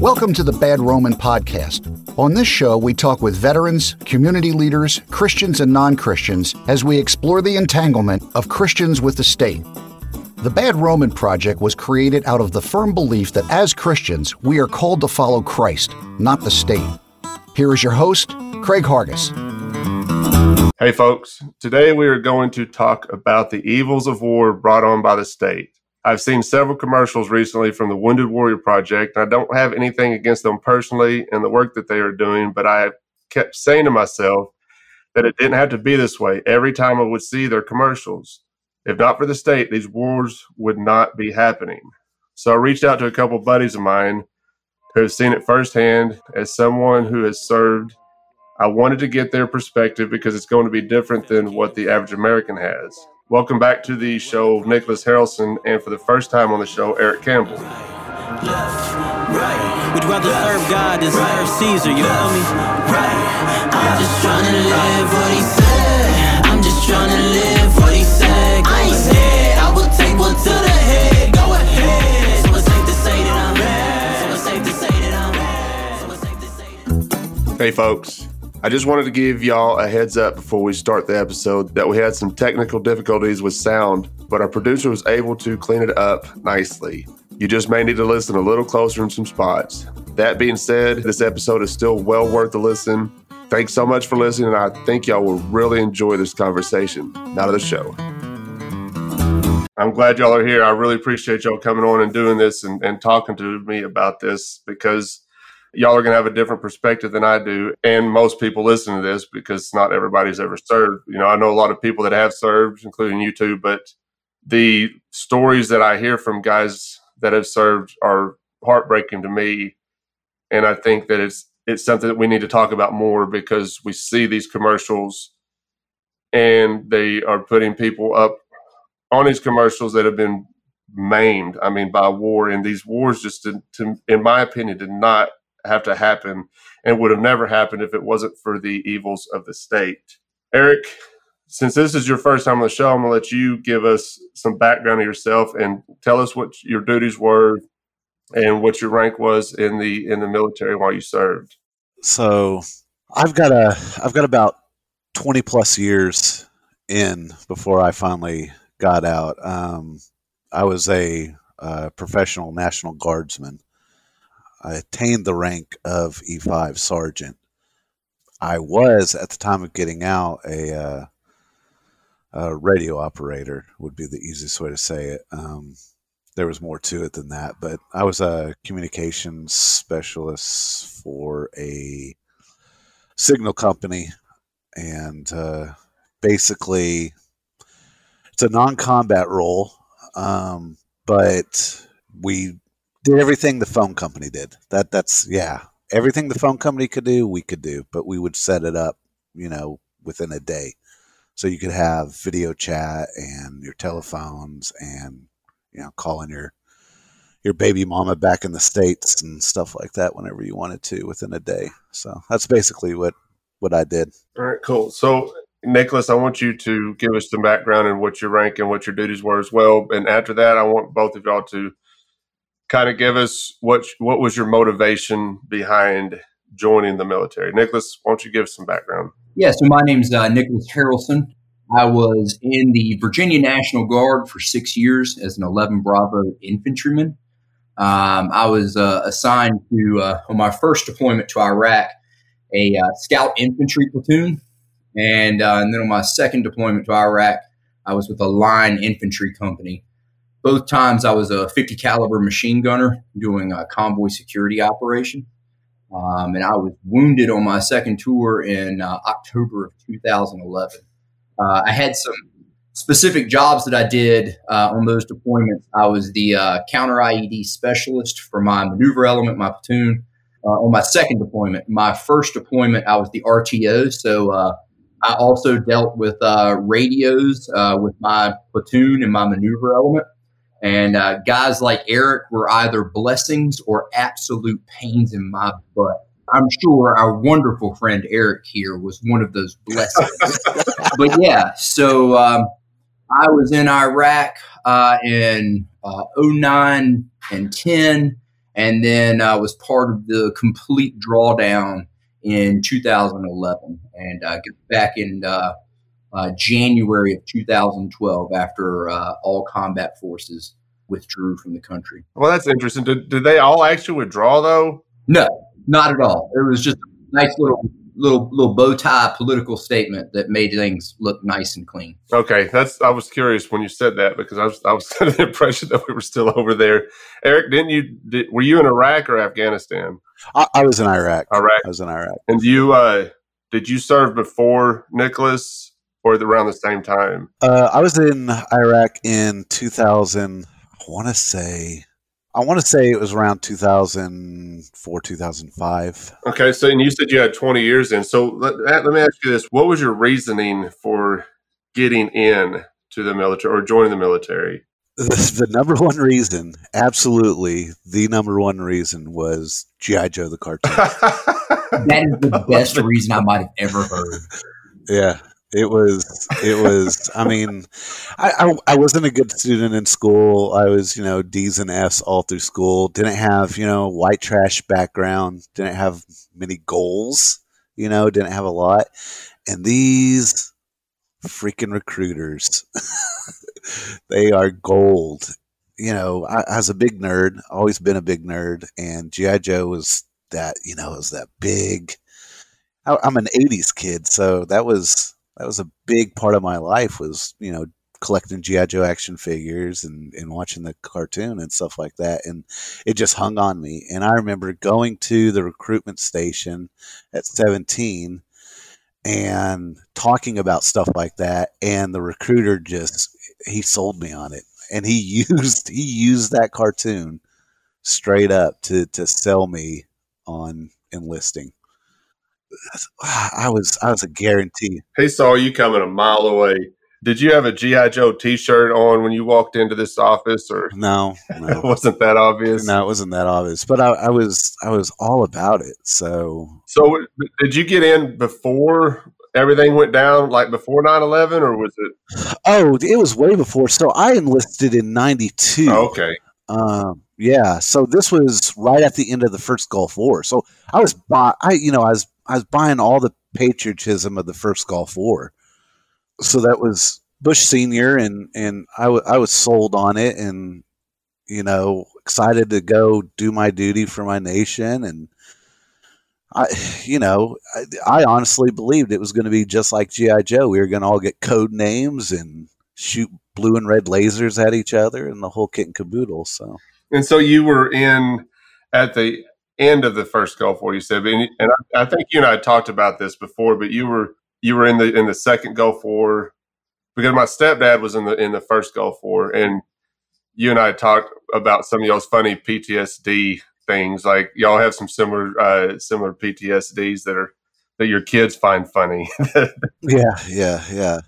Welcome to the Bad Roman Podcast. On this show, we talk with veterans, community leaders, Christians, and non Christians as we explore the entanglement of Christians with the state. The Bad Roman Project was created out of the firm belief that as Christians, we are called to follow Christ, not the state. Here is your host, Craig Hargis. Hey, folks. Today we are going to talk about the evils of war brought on by the state. I've seen several commercials recently from the Wounded Warrior Project. I don't have anything against them personally and the work that they are doing, but I kept saying to myself that it didn't have to be this way every time I would see their commercials. If not for the state, these wars would not be happening. So I reached out to a couple buddies of mine who have seen it firsthand as someone who has served. I wanted to get their perspective because it's going to be different than what the average American has. Welcome back to the show, Nicolas Harrelson, and for the first time on the show, Eric Campbell. Left, right. Would rather serve God than serve Caesar, you feel me? Right. I'm just trying to live what he said. I'm just trying to live what he said. Go I ain't scared, I will take one to the head. Go ahead. So it's safe to say that I'm bad. So it's safe to say that I'm bad. So it's safe to say that. I'm bad. Hey, folks. I just wanted to give y'all a heads up before we start the episode that we had some technical difficulties with sound, but our producer was able to clean it up nicely. You just may need to listen a little closer in some spots. That being said, this episode is still well worth the listen. Thanks so much for listening, and I think y'all will really enjoy this conversation. Now to the show. I'm glad y'all are here. I really appreciate y'all coming on and doing this and, and talking to me about this because y'all are going to have a different perspective than I do. And most people listen to this because not everybody's ever served. You know, I know a lot of people that have served, including you two, but the stories that I hear from guys that have served are heartbreaking to me. And I think that it's, it's something that we need to talk about more because we see these commercials and they are putting people up on these commercials that have been maimed. I mean, by war, and these wars just, to, in my opinion, did not have to happen and would have never happened if it wasn't for the evils of the state. Eric, since this is your first time on the show, I'm going to let you give us some background of yourself and tell us what your duties were and what your rank was in the in the military while you served. So, I've got a I've got about 20 plus years in before I finally got out. Um, I was a, a professional National Guardsman I attained the rank of E5 sergeant. I was at the time of getting out a, uh, a radio operator would be the easiest way to say it. Um, there was more to it than that, but I was a communications specialist for a signal company, and uh, basically, it's a non-combat role, um, but we did everything the phone company did. That that's yeah, everything the phone company could do, we could do, but we would set it up, you know, within a day. So you could have video chat and your telephones and you know calling your your baby mama back in the states and stuff like that whenever you wanted to within a day. So that's basically what what I did. All right, cool. So Nicolas, I want you to give us some background and what your rank and what your duties were as well. And after that, I want both of y'all to kind of give us what what was your motivation behind joining the military? Nicolas, why don't you give some background? Yeah, so my name's uh, Nicolas Harrelson. I was in the Virginia National Guard for six years as an 11 Bravo infantryman. Um, I was uh, assigned to, uh, on my first deployment to Iraq, a uh, scout infantry platoon. And, uh, and then on my second deployment to Iraq, I was with a line infantry company. Both times I was a 50 caliber machine gunner doing a convoy security operation. Um, and I was wounded on my second tour in uh, October of 2011. Uh, I had some specific jobs that I did uh, on those deployments. I was the uh, counter IED specialist for my maneuver element, my platoon. Uh, on my second deployment, my first deployment, I was the RTO. So uh, I also dealt with radios with my platoon and my maneuver element. And uh, guys like Eric were either blessings or absolute pains in my butt. I'm sure our wonderful friend Eric here was one of those blessings. but yeah, so um, I was in Iraq uh, in uh, 09 and 10. and then I was part of the complete drawdown in 2011, and uh, back in uh, uh, January of 2012 after uh, all combat forces withdrew from the country. Well, that's interesting. Did, did they all actually withdraw though? No, not at all. It was just a nice little little little bow tie political statement that made things look nice and clean. Okay, that's. I was curious when you said that because I was I was under the impression that we were still over there. Eric, didn't you? Did, were you in Iraq or Afghanistan? I, I was in Iraq. Iraq. I was in Iraq. And you uh, did you serve before Nicolas or around the same time? Uh, I was in Iraq in 2000. I want to say I want to say it was around 2004, 2005. Okay, so and you said you had 20 years in. So let, let me ask you this: What was your reasoning for getting in to the military or joining the military? The, the number one reason, absolutely, the number one reason was GI Joe the cartoon. that is the best reason I might have ever heard. Yeah, it was, it was, I mean, I, I, I, wasn't a good student in school. I was, you know, D's and F's all through school. Didn't have, you know, white trash background. Didn't have many goals, you know, didn't have a lot. And these freaking recruiters, they are gold. You know, I, I was a big nerd, always been a big nerd. And G.I. Joe was that, you know, was that big. I'm an 80s kid, so that was that was a big part of my life was you know collecting GI Joe action figures and, and watching the cartoon and stuff like that. And it just hung on me. And I remember going to the recruitment station at 17 and talking about stuff like that. And the recruiter just, he sold me on it. And he used, he used that cartoon straight up to, to sell me on enlisting. I was I was a guarantee. He saw you coming a mile away. Did you have a GI Joe T-shirt on when you walked into this office, or no? No, wasn't that obvious. No, it wasn't that obvious. But I, I, was I was all about it. So, so did you get in before everything went down, like before 9-11, or was it? Oh, it was way before. So I enlisted in '92. Oh, okay. Um, yeah. So this was right at the end of the first Gulf War. So I was, I you know, I was I was buying all the patriotism of the first Gulf War. So that was Bush Senior, and and I, w- I was sold on it, and you know excited to go do my duty for my nation, and I, you know, I, I honestly believed it was going to be just like GI Joe. We were going to all get code names and shoot blue and red lasers at each other, and the whole kit and caboodle. So, and so you were in at the end of the first Gulf War. You said, and, and I, I, think you and I talked about this before, but you were you were in the in the second Gulf War because my stepdad was in the in the first Gulf War, and you and I talked about some of y'all's funny PTSD things. Like y'all have some similar uh, similar PTSDs that are that your kids find funny. yeah, yeah, yeah.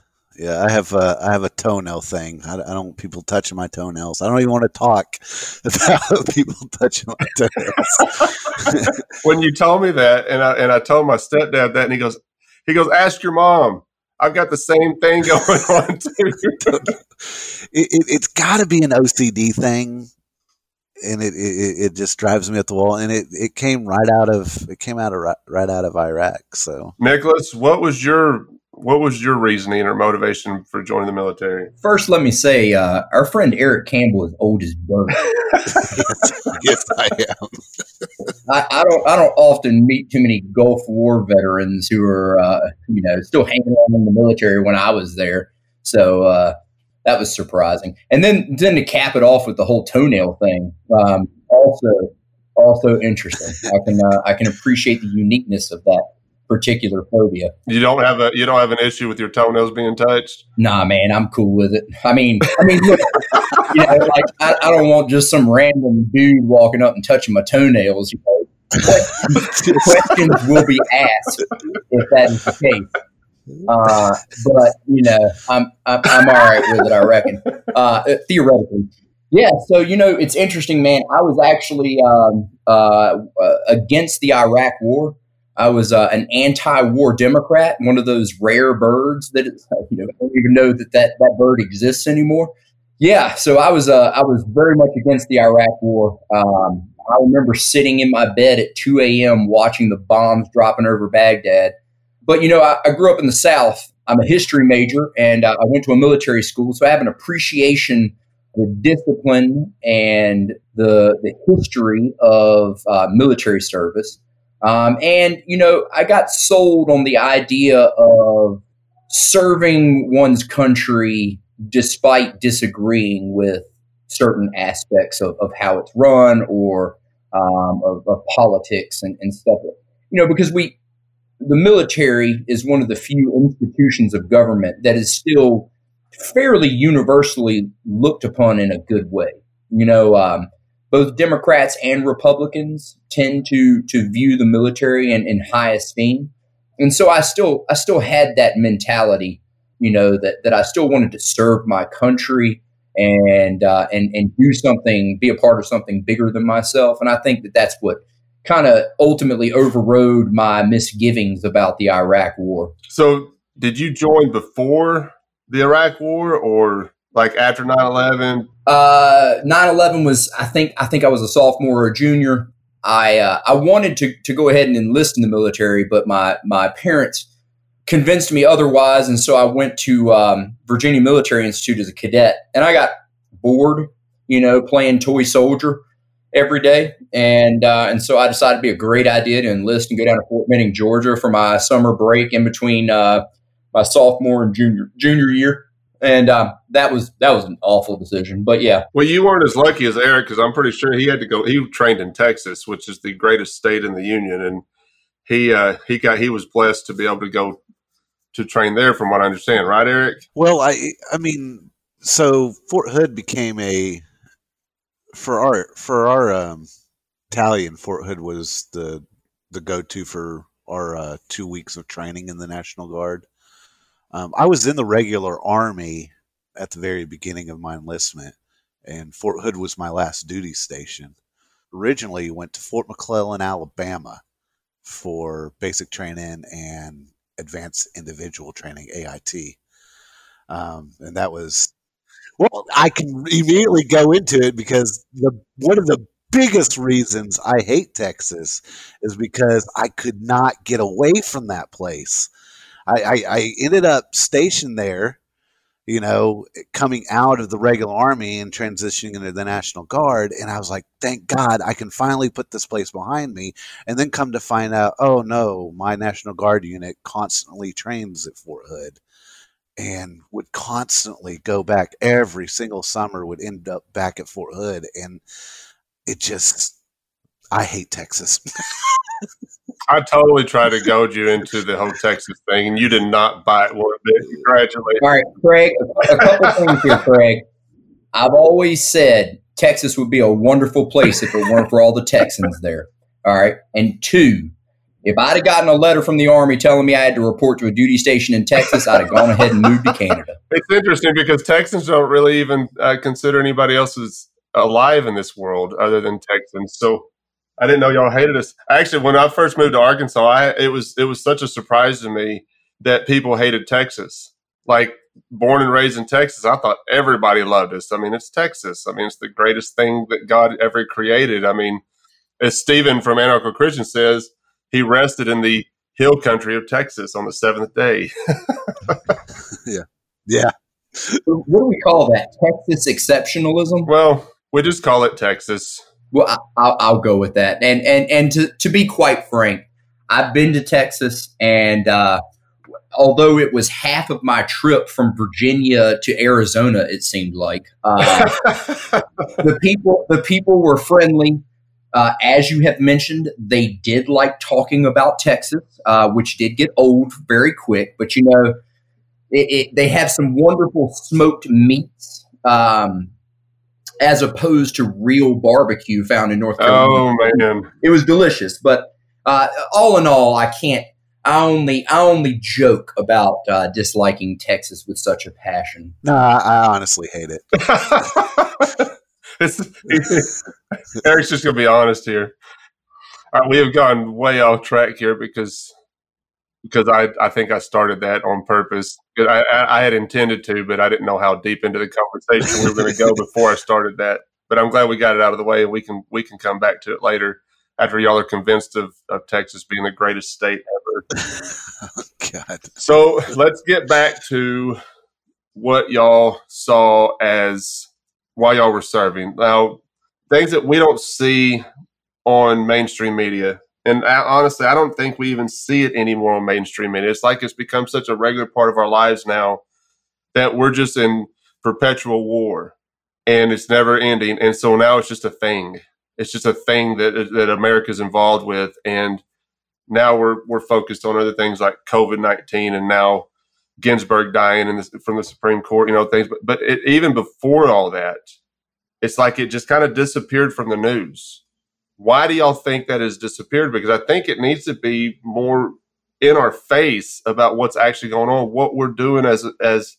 Yeah, I have a, I have a toenail thing. I, I, don't want people touching my toenails. I don't even want to talk about people touching my toenails. when you told me that, and I and I told my stepdad that, and he goes, he goes, ask your mom. I've got the same thing going on too. it, it, has got to be an OCD thing, and it, it, it just drives me at the wall. And it, it came right out of it came out of right, right out of Iraq. So, Nicolas, what was your what was your reasoning or motivation for joining the military? First, let me say, uh, our friend Eric Campbell is old as dirt. yes, yes, I am. I, I, don't. I don't often meet too many Gulf War veterans who are, uh, you know, still hanging on in the military when I was there. So uh, that was surprising. And then, then to cap it off with the whole toenail thing, um, also, also interesting. I can, uh, I can appreciate the uniqueness of that particular phobia. You don't have a you don't have an issue with your toenails being touched. Nah, man, I'm cool with it. I mean, I mean, look, you know, like I, I, don't want just some random dude walking up and touching my toenails. You know, questions will be asked if that is the case. Uh, but you know, I'm, I'm I'm all right with it. I reckon. Uh, theoretically, yeah. So you know, it's interesting, man. I was actually um, uh, uh against the Iraq War. I was uh, an anti-war Democrat, one of those rare birds that you know I don't even know that that, that bird exists anymore. Yeah, so I was uh, I was very much against the Iraq War. Um, I remember sitting in my bed at 2 a.m. watching the bombs dropping over Baghdad. But, you know, I, I grew up in the South. I'm a history major and uh, I went to a military school. So I have an appreciation for discipline and the, the history of uh, military service. Um, and, you know, I got sold on the idea of serving one's country despite disagreeing with certain aspects of, of how it's run or um, of, of, politics and, and stuff. You know, because we, the military is one of the few institutions of government that is still fairly universally looked upon in a good way. You know, um, both Democrats and Republicans tend to to view the military in, in high esteem, and so I still I still had that mentality. You know that that I still wanted to serve my country and uh, and and do something, be a part of something bigger than myself. And I think that that's what kind of ultimately overrode my misgivings about the Iraq War. So, did you join before the Iraq War or like after 9-11? Uh, 9-11 was, I think, I think I was a sophomore or a junior. I, uh, I wanted to, to go ahead and enlist in the military, but my, my parents convinced me otherwise. And so I went to um, Virginia Military Institute as a cadet and I got bored, you know, playing toy soldier every day. And, uh, and so I decided it'd be a great idea to enlist and go down to Fort Benning, Georgia for my summer break in between, uh, my sophomore and junior junior year, and um, that was that was an awful decision. But yeah, well, you weren't as lucky as Eric because I'm pretty sure he had to go. He trained in Texas, which is the greatest state in the union, and he uh, he got he was blessed to be able to go to train there, from what I understand. Right, Eric? Well, I I mean, so Fort Hood became a for our for our um, battalion. Fort Hood was the the go to for our uh, two weeks of training in the National Guard. Um, I was in the regular army at the very beginning of my enlistment, and Fort Hood was my last duty station. Originally, went to Fort McClellan, Alabama, for basic training and advanced individual training (AIT), um, and that was well. I can immediately go into it because the one of the biggest reasons I hate Texas is because I could not get away from that place. I, I, I ended up stationed there, you know, coming out of the regular army and transitioning into the National Guard. And I was like, thank God I can finally put this place behind me. And then come to find out, oh no, my National Guard unit constantly trains at Fort Hood and would constantly go back every single summer, would end up back at Fort Hood. And it just, I hate Texas. I totally tried to goad you into the whole Texas thing, and you did not bite one bit. Congratulations. All right, Craig, a couple things here, Craig. I've always said Texas would be a wonderful place if it weren't for all the Texans there. All right. And two, if I'd have gotten a letter from the Army telling me I had to report to a duty station in Texas, I'd have gone ahead and moved to Canada. It's interesting because Texans don't really even uh, consider anybody else as alive in this world other than Texans. So I didn't know y'all hated us. Actually, when I first moved to Arkansas, I, it was it was such a surprise to me that people hated Texas. Like born and raised in Texas, I thought everybody loved us. I mean, it's Texas. I mean, it's the greatest thing that God ever created. I mean, as Stephen from Anarcho Christian says, he rested in the hill country of Texas on the seventh day. yeah, yeah. What do we call that? Texas exceptionalism? Well, we just call it Texas. Well, I'll, I'll go with that. And and and to to be quite frank, I've been to Texas, and uh, although it was half of my trip from Virginia to Arizona, it seemed like uh, the people the people were friendly. Uh, as you have mentioned, they did like talking about Texas, uh, which did get old very quick. But you know, it, it, they have some wonderful smoked meats. Um, as opposed to real barbecue found in North Carolina. Oh man, it was delicious. But uh, all in all, I can't. I only I only joke about uh, disliking Texas with such a passion. No, I, I honestly hate it. Eric's just gonna be honest here. All right, we have gone way off track here because because I, I think I started that on purpose. I, I, had intended to, but I didn't know how deep into the conversation we were going to go before I started that. but I'm glad we got it out of the way, and we can we can come back to it later after y'all are convinced of, of Texas being the greatest state ever. God. So let's get back to what y'all saw as while y'all were serving. Now, things that we don't see on mainstream media. And I, honestly, I don't think we even see it anymore on mainstream media. It's like it's become such a regular part of our lives now that we're just in perpetual war and it's never ending. And so now it's just a thing. It's just a thing that that America's involved with. And now we're we're focused on other things like COVID nineteen and now Ginsburg dying and from the Supreme Court, you know, things. But but it, even before all that, it's like it just kind of disappeared from the news. Why do y'all think that has disappeared? Because I think it needs to be more in our face about what's actually going on, what we're doing as as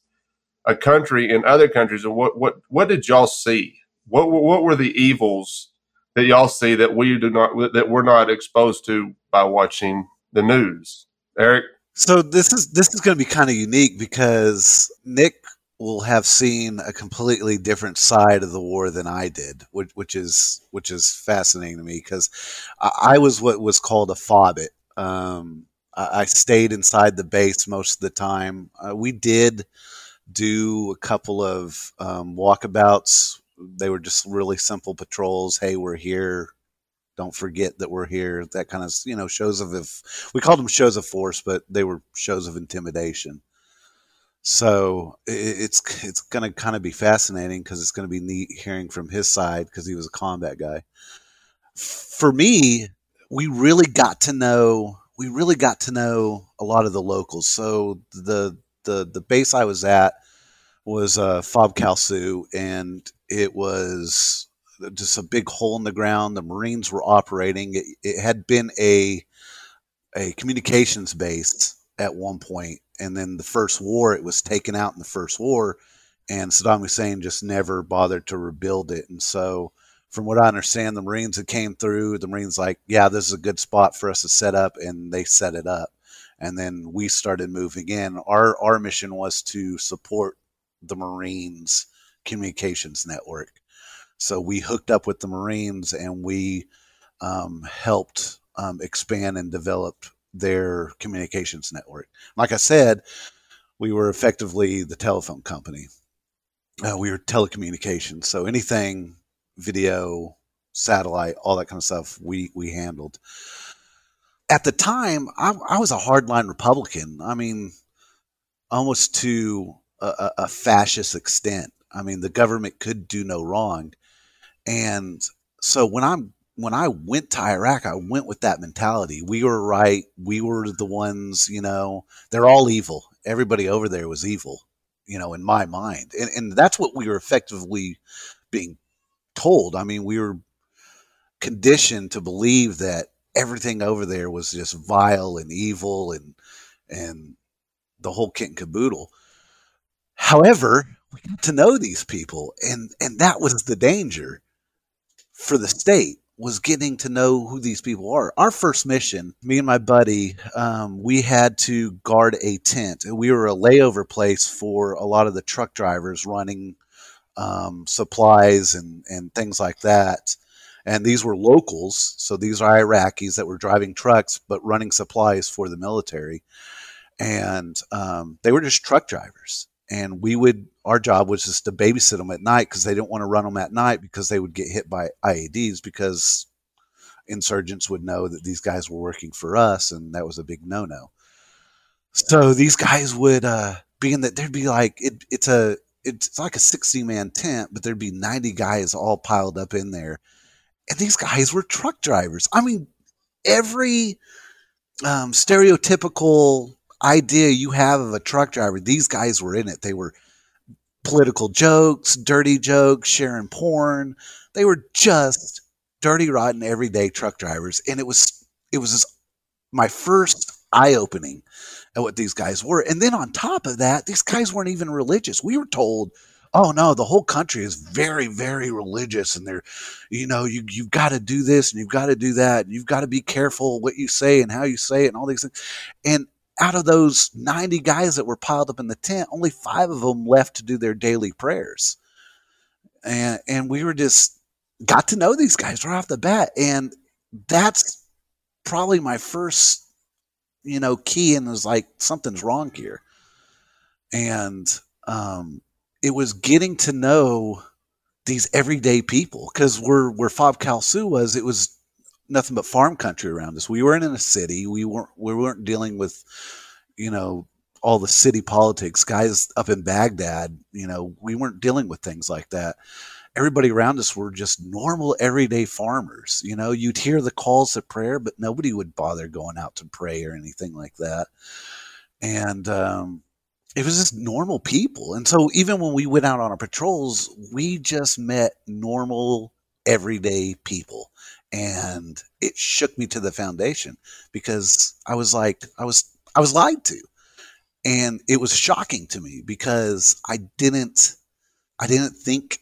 a country in other countries, and what what what did y'all see? What what were the evils that y'all see that we do not that we're not exposed to by watching the news? Eric. So this is this is going to be kind of unique because Nick will have seen a completely different side of the war than I did, which, which is which is fascinating to me because I, I, was what was called a fobbit. Um, I, I, stayed inside the base most of the time. Uh, we did do a couple of um, walkabouts. They were just really simple patrols. Hey, we're here. Don't forget that we're here. That kind of you know shows of if we called them shows of force, but they were shows of intimidation. So it's it's going to kind of be fascinating because it's going to be neat hearing from his side because he was a combat guy. For me, we really got to know we really got to know a lot of the locals. So the the the base I was at was uh, Fob Kalsu, and it was just a big hole in the ground. The Marines were operating. It, it had been a a communications base at one point, and then the first war it was taken out in the first war, and Saddam Hussein just never bothered to rebuild it. And so, from what I understand, the Marines that came through, the Marines like, yeah, this is a good spot for us to set up, and they set it up. And then we started moving in. Our our mission was to support the Marines communications network. So we hooked up with the Marines and we um, helped um, expand and develop their communications network. Like I said, we were effectively the telephone company. Uh, we were telecommunications, so anything video, satellite, all that kind of stuff, we we handled. At the time, I, I was a hardline Republican. I mean, almost to a, a fascist extent. I mean, the government could do no wrong, and so when I'm when I went to Iraq, I went with that mentality. We were right. We were the ones, you know, they're all evil. Everybody over there was evil, you know, in my mind. And, and that's what we were effectively being told. I mean, we were conditioned to believe that everything over there was just vile and evil and, and the whole kit and caboodle. However, we got to know these people, and, and that was the danger for the state was getting to know who these people are. Our first mission, me and my buddy, um, we had to guard a tent. We were a layover place for a lot of the truck drivers running um, supplies and, and things like that. And these were locals, so these are Iraqis that were driving trucks but running supplies for the military. And um, they were just truck drivers and we would our job was just to babysit them at night because they didn't want to run them at night because they would get hit by IEDs because insurgents would know that these guys were working for us and that was a big no-no. So these guys would uh in that there'd be like it, it's a it's like a 60 man tent but there'd be 90 guys all piled up in there and these guys were truck drivers. I mean every um, stereotypical idea you have of a truck driver, these guys were in it. They were political jokes, dirty jokes, sharing porn. They were just dirty, rotten, everyday truck drivers, and it was it was my first eye opening at what these guys were. And then on top of that, these guys weren't even religious. We were told, "Oh no, the whole country is very, very religious, and they're, you know, you you've got to do this and you've got to do that, and you've got to be careful what you say and how you say it, and all these things." And out of those 90 guys that were piled up in the tent, only five of them left to do their daily prayers. And, and we were just, got to know these guys right off the bat. And that's probably my first, you know, key and was like, something's wrong here. And um, it was getting to know these everyday people because where where Fob Kalsu was, it was nothing but farm country around us. We weren't in a city. We weren't we weren't dealing with, you know, all the city politics. Guys up in Baghdad, you know, we weren't dealing with things like that. Everybody around us were just normal, everyday farmers. You know, you'd hear the calls to prayer, but nobody would bother going out to pray or anything like that. And um, it was just normal people. And so even when we went out on our patrols, we just met normal, everyday people. And it shook me to the foundation because I was like, I was, I was lied to. And it was shocking to me because I didn't, I didn't think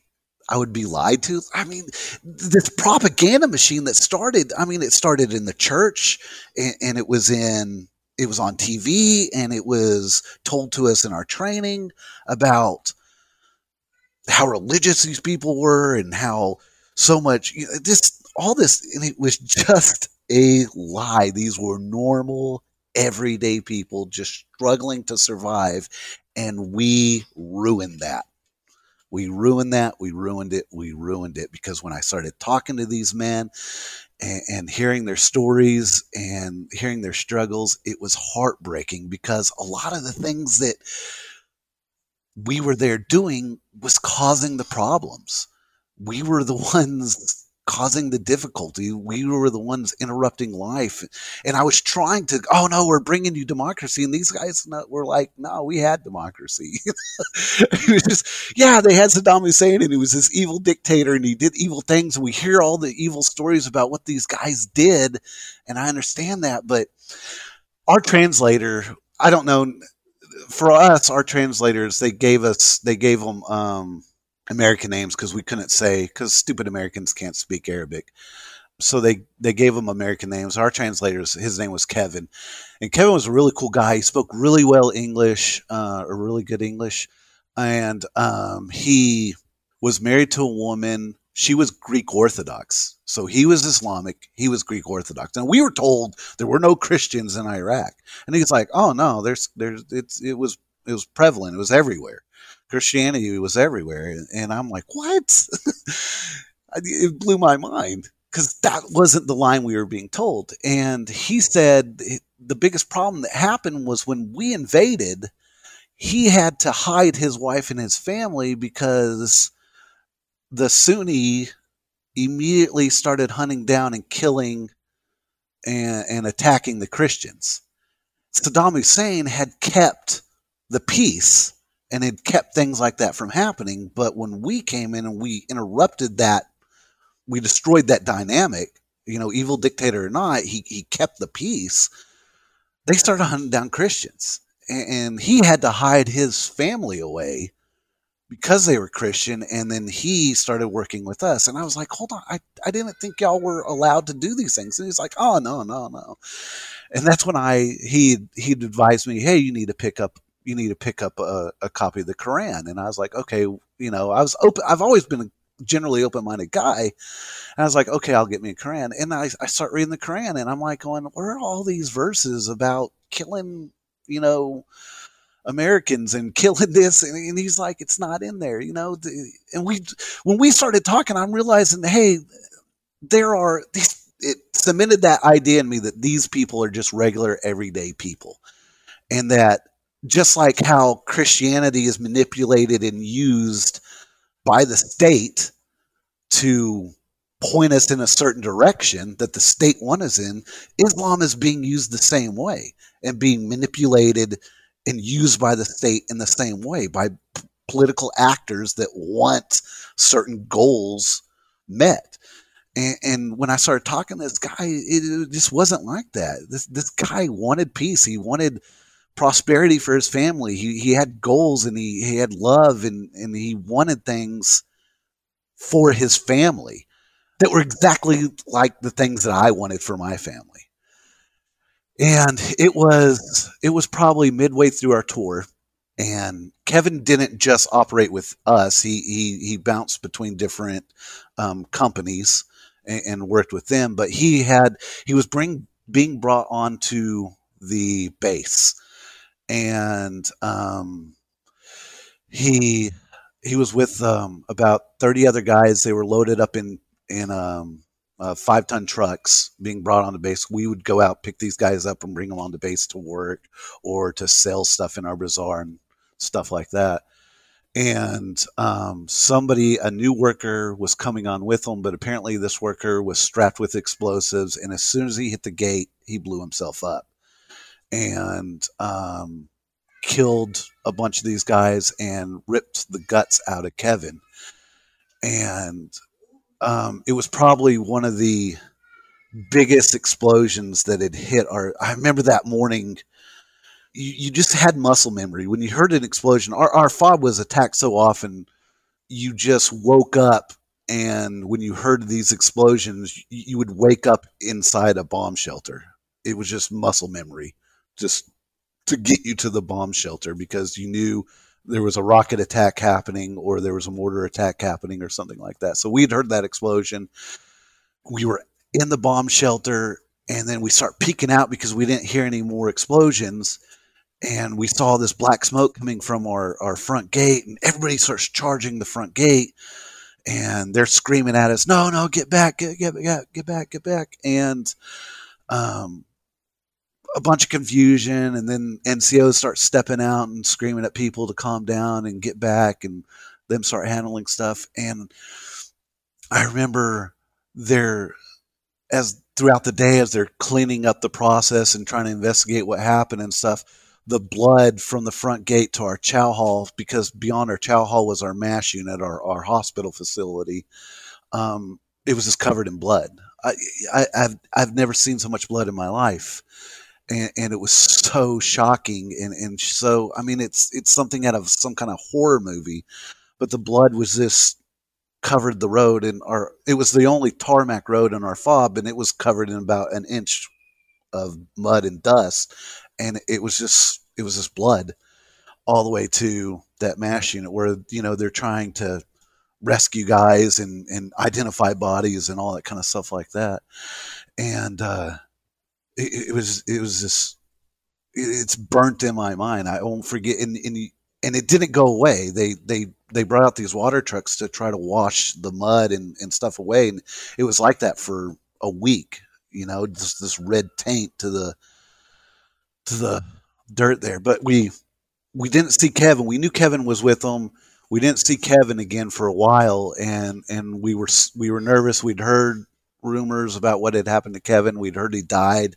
I would be lied to. I mean, this propaganda machine that started, I mean, it started in the church and, and it was in it was on TV and it was told to us in our training about how religious these people were and how so much you know, this all this and it was just a lie. These were normal everyday people just struggling to survive and we ruined that. We ruined that. We ruined it. We ruined it because when i started talking to these men and, and hearing their stories and hearing their struggles, it was heartbreaking because a lot of the things that we were there doing was causing the problems. We were the ones causing the difficulty. We were the ones interrupting life. And I was trying to, oh no, we're bringing you democracy. And these guys were like, no, we had democracy. it was just, yeah, they had Saddam Hussein and he was this evil dictator and he did evil things. And we hear all the evil stories about what these guys did. And I understand that. But our translator, I don't know, for us, our translators, they gave us, they gave them, um, American names because we couldn't say because stupid Americans can't speak Arabic. So they they gave him American names. Our translators, his name was Kevin, and Kevin was a really cool guy. He spoke really well English, uh, or really good English, and um, he was married to a woman. She was Greek Orthodox, so he was Islamic. He was Greek Orthodox, and we were told there were no Christians in Iraq. And he's like, "Oh no, there's there's it's it was it was prevalent. It was everywhere." Christianity was everywhere. And I'm like, what? it blew my mind because that wasn't the line we were being told. And he said the biggest problem that happened was when we invaded, he had to hide his wife and his family because the Sunni immediately started hunting down and killing and, and attacking the Christians. Saddam Hussein had kept the peace and it kept things like that from happening. But when we came in and we interrupted that, we destroyed that dynamic. You know, evil dictator or not, he he kept the peace. They started hunting down Christians, and he had to hide his family away because they were Christian. And then he started working with us, and I was like, "Hold on, I I didn't think y'all were allowed to do these things." And he's like, "Oh no, no, no." And that's when I he he'd advised me, "Hey, you need to pick up you need to pick up a, a copy of the Quran. And I was like, okay, you know, I was open. I've always been a generally open-minded guy. And I was like, okay, I'll get me a Quran. And I, I start reading the Quran and I'm like going, where are all these verses about killing, you know, Americans and killing this? And, and he's like, it's not in there, you know? And we, when we started talking, I'm realizing, hey, there are these, it cemented that idea in me that these people are just regular everyday people and that just like how Christianity is manipulated and used by the state to point us in a certain direction that the state one is in, Islam is being used the same way and being manipulated and used by the state in the same way by p- political actors that want certain goals met. And, and, when I started talking to this guy, it, it just wasn't like that. This this guy wanted peace. He wanted prosperity for his family. He he had goals and he, he had love and, and he wanted things for his family that were exactly like the things that I wanted for my family. And it was it was probably midway through our tour and Kevin didn't just operate with us. He he he bounced between different um, companies and, and, worked with them. But he had he was bring being brought onto the base, and um, he he was with um, about thirty other guys. They were loaded up in in um, uh, five ton trucks being brought on the base. We would go out, pick these guys up, and bring them on the base to work or to sell stuff in our bazaar and stuff like that. And um, somebody, a new worker, was coming on with them, but apparently this worker was strapped with explosives. And as soon as he hit the gate, he blew himself up and um, killed a bunch of these guys and ripped the guts out of Kevin. And um, it was probably one of the biggest explosions that had hit our. I remember that morning you, you just had muscle memory when you heard an explosion. Our, our fob was attacked so often, you just woke up, and when you heard these explosions, you, you would wake up inside a bomb shelter. It was just muscle memory, just to get you to the bomb shelter because you knew there was a rocket attack happening or there was a mortar attack happening or something like that. So we'd heard that explosion. We were in the bomb shelter and then we start peeking out because we didn't hear any more explosions and we saw this black smoke coming from our, our front gate and everybody starts charging the front gate and they're screaming at us no no get back get, get, get, get back get back and um, a bunch of confusion and then ncos start stepping out and screaming at people to calm down and get back and them start handling stuff and i remember they're as throughout the day as they're cleaning up the process and trying to investigate what happened and stuff the blood from the front gate to our chow hall because beyond our chow hall was our mash unit, our, our hospital facility. Um, it was just covered in blood. I, I, have I've never seen so much blood in my life. And, and, it was so shocking and, and so I mean it's it's something out of some kind of horror movie, but the blood was just covered the road and our it was the only tarmac road in our fob and it was covered in about an inch of mud and dust and it was just it was just blood all the way to that mash unit where you know they're trying to rescue guys and and identify bodies and all that kind of stuff like that. And uh it, it was it was just it's burnt in my mind i won't forget and, and and it didn't go away they they they brought out these water trucks to try to wash the mud and, and stuff away and it was like that for a week you know just this red taint to the to the dirt there. But we we didn't see Kevin. We knew Kevin was with them. We didn't see Kevin again for a while, and and we were we were nervous. We'd heard rumors about what had happened to Kevin. We'd heard he died,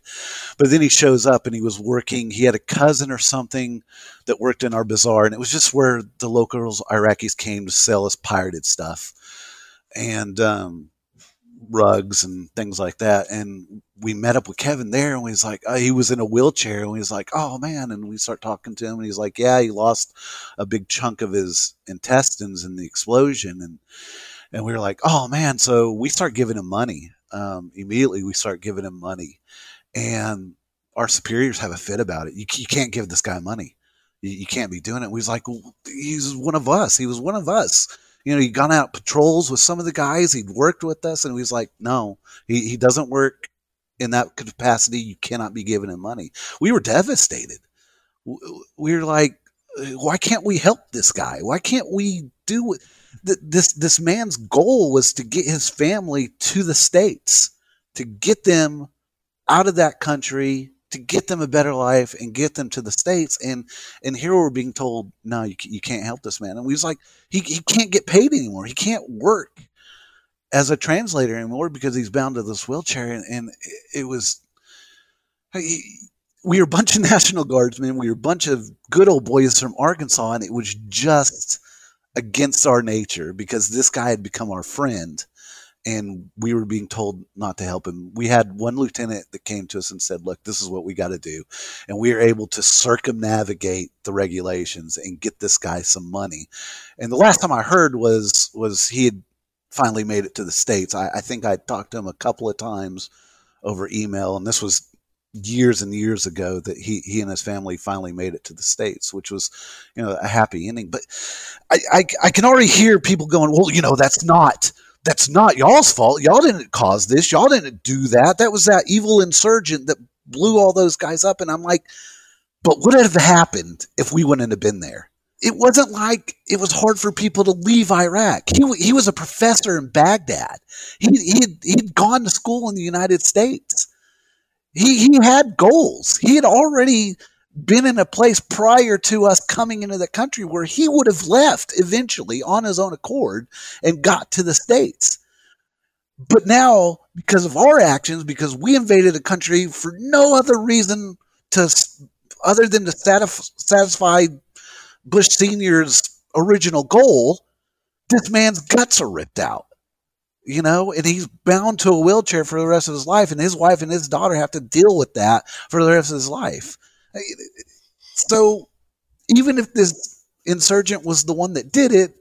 but then he shows up and he was working. He had a cousin or something that worked in our bazaar, and it was just where the locals Iraqis came to sell us pirated stuff. And um, rugs and things like that. And we met up with Kevin there, and he's like, oh, he was in a wheelchair, and he's like, oh man. And we start talking to him, and he's like, yeah, he lost a big chunk of his intestines in the explosion, and and we were like, oh man. So we start giving him money. Um, immediately, we start giving him money, and our superiors have a fit about it. You, you can't give this guy money. You, you can't be doing it. We was like, well, he's one of us. He was one of us you know, he'd gone out patrols with some of the guys. He'd worked with us, and he was like, "No, he, he doesn't work in that capacity. You cannot be giving him money." We were devastated. We were like, "Why can't we help this guy? Why can't we do it?" This this man's goal was to get his family to the states, to get them out of that country to get them a better life and get them to the states. And and here we're being told no you, you can't help this man. And we was like he, he can't get paid anymore. He can't work as a translator anymore because he's bound to this wheelchair. And, and it was we were a bunch of national guardsmen. We were a bunch of good old boys from arkansas. And it was just against our nature because this guy had become our friend and we were being told not to help him. We had one lieutenant that came to us and said, "Look, this is what we got to do," and we were able to circumnavigate the regulations and get this guy some money. And the last time I heard was was he had finally made it to the states. I, I think I talked to him a couple of times over email, and this was years and years ago that he, he and his family finally made it to the states, which was, you know, a happy ending. But I, I, I can already hear people going, well, you know, that's not that's not y'all's fault. Y'all didn't cause this. Y'all didn't do that. That was that evil insurgent that blew all those guys up. And I'm like, but what would have happened if we wouldn't have been there? It wasn't like it was hard for people to leave Iraq. He, he was a professor in Baghdad. He, he'd, he'd gone to school in the United States. He, he had goals. He had already been in a place prior to us coming into the country where he would have left eventually on his own accord and got to the States. But now, because of our actions, because we invaded a country for no other reason to other than to satisfy Bush Senior's original goal, this man's guts are ripped out. You know, and he's bound to a wheelchair for the rest of his life, and his wife and his daughter have to deal with that for the rest of his life. So, even if this insurgent was the one that did it,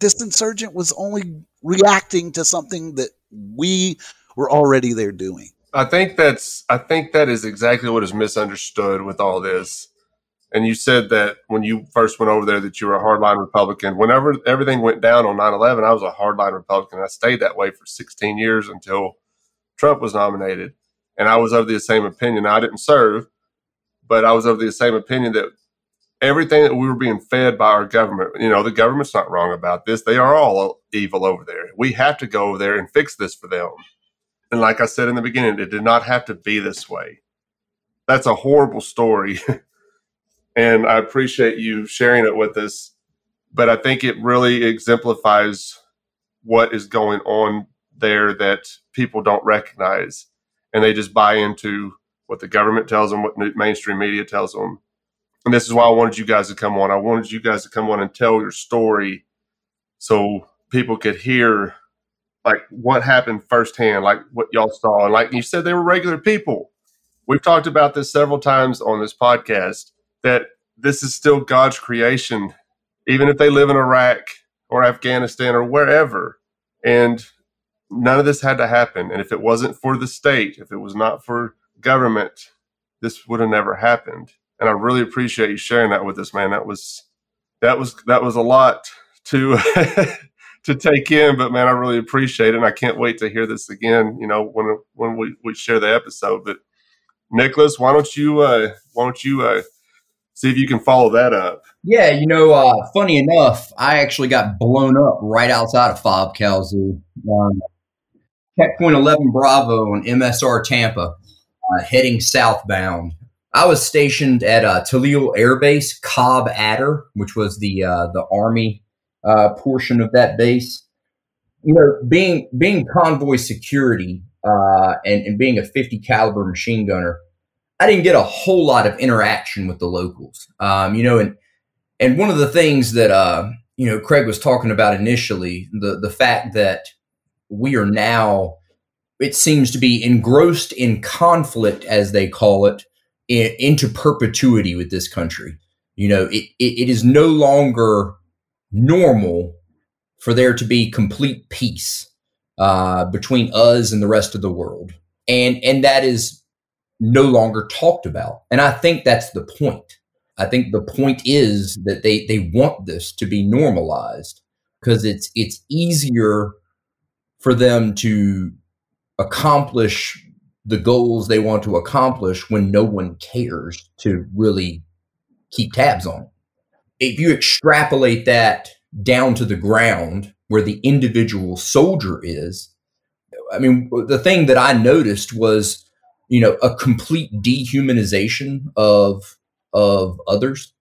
this insurgent was only reacting to something that we were already there doing. I think that's I think that is exactly what is misunderstood with all this. And you said that when you first went over there that you were a hardline Republican. Whenever everything went down on 9/11, I was a hardline Republican. I stayed that way for 16 years until Trump was nominated. And I was of the same opinion. I didn't serve, but I was of the same opinion that everything that we were being fed by our government, you know, the government's not wrong about this. They are all evil over there. We have to go over there and fix this for them. And like I said in the beginning, it did not have to be this way. That's a horrible story. and I appreciate you sharing it with us. But I think it really exemplifies what is going on there that people don't recognize. And they just buy into what the government tells them, what mainstream media tells them. And this is why I wanted you guys to come on. I wanted you guys to come on and tell your story so people could hear like what happened firsthand, like what y'all saw. And like you said, they were regular people. We've talked about this several times on this podcast that this is still God's creation, even if they live in Iraq or Afghanistan or wherever. And none of this had to happen. And if it wasn't for the state, if it was not for government, this would have never happened. And I really appreciate you sharing that with us, man. That was that was that was a lot to to take in, but man, I really appreciate it. And I can't wait to hear this again, you know, when when we, we share the episode. But Nicolas, why don't you uh why don't you uh see if you can follow that up? Yeah, you know, uh funny enough, I actually got blown up right outside of Fob Kalsu. Um, Checkpoint 11 Bravo on MSR Tampa, uh, heading southbound. I was stationed at uh, Tallil Air Base, COB Adder, which was the uh, the Army uh, portion of that base. You know, being being convoy security uh, and, and being a 50 caliber machine gunner, I didn't get a whole lot of interaction with the locals. Um, you know, and and one of the things that uh, you know Craig was talking about initially, the the fact that we are now, it seems to be engrossed in conflict, as they call it, in, into perpetuity with this country. You know, it, it, it is no longer normal for there to be complete peace uh, between us and the rest of the world, and and that is no longer talked about. And I think that's the point. I think the point is that they they want this to be normalized because it's it's easier for them to accomplish the goals they want to accomplish when no one cares to really keep tabs on it. If you extrapolate that down to the ground where the individual soldier is. I mean, the thing that I noticed was, you know, a complete dehumanization of of others.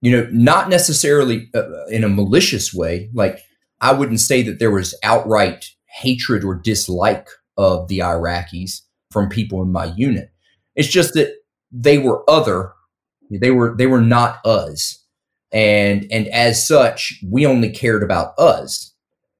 You know, not necessarily uh, in a malicious way. Like I wouldn't say that there was outright hatred or dislike of the Iraqis from people in my unit. It's just that they were other. They were they were not us and and as such we only cared about us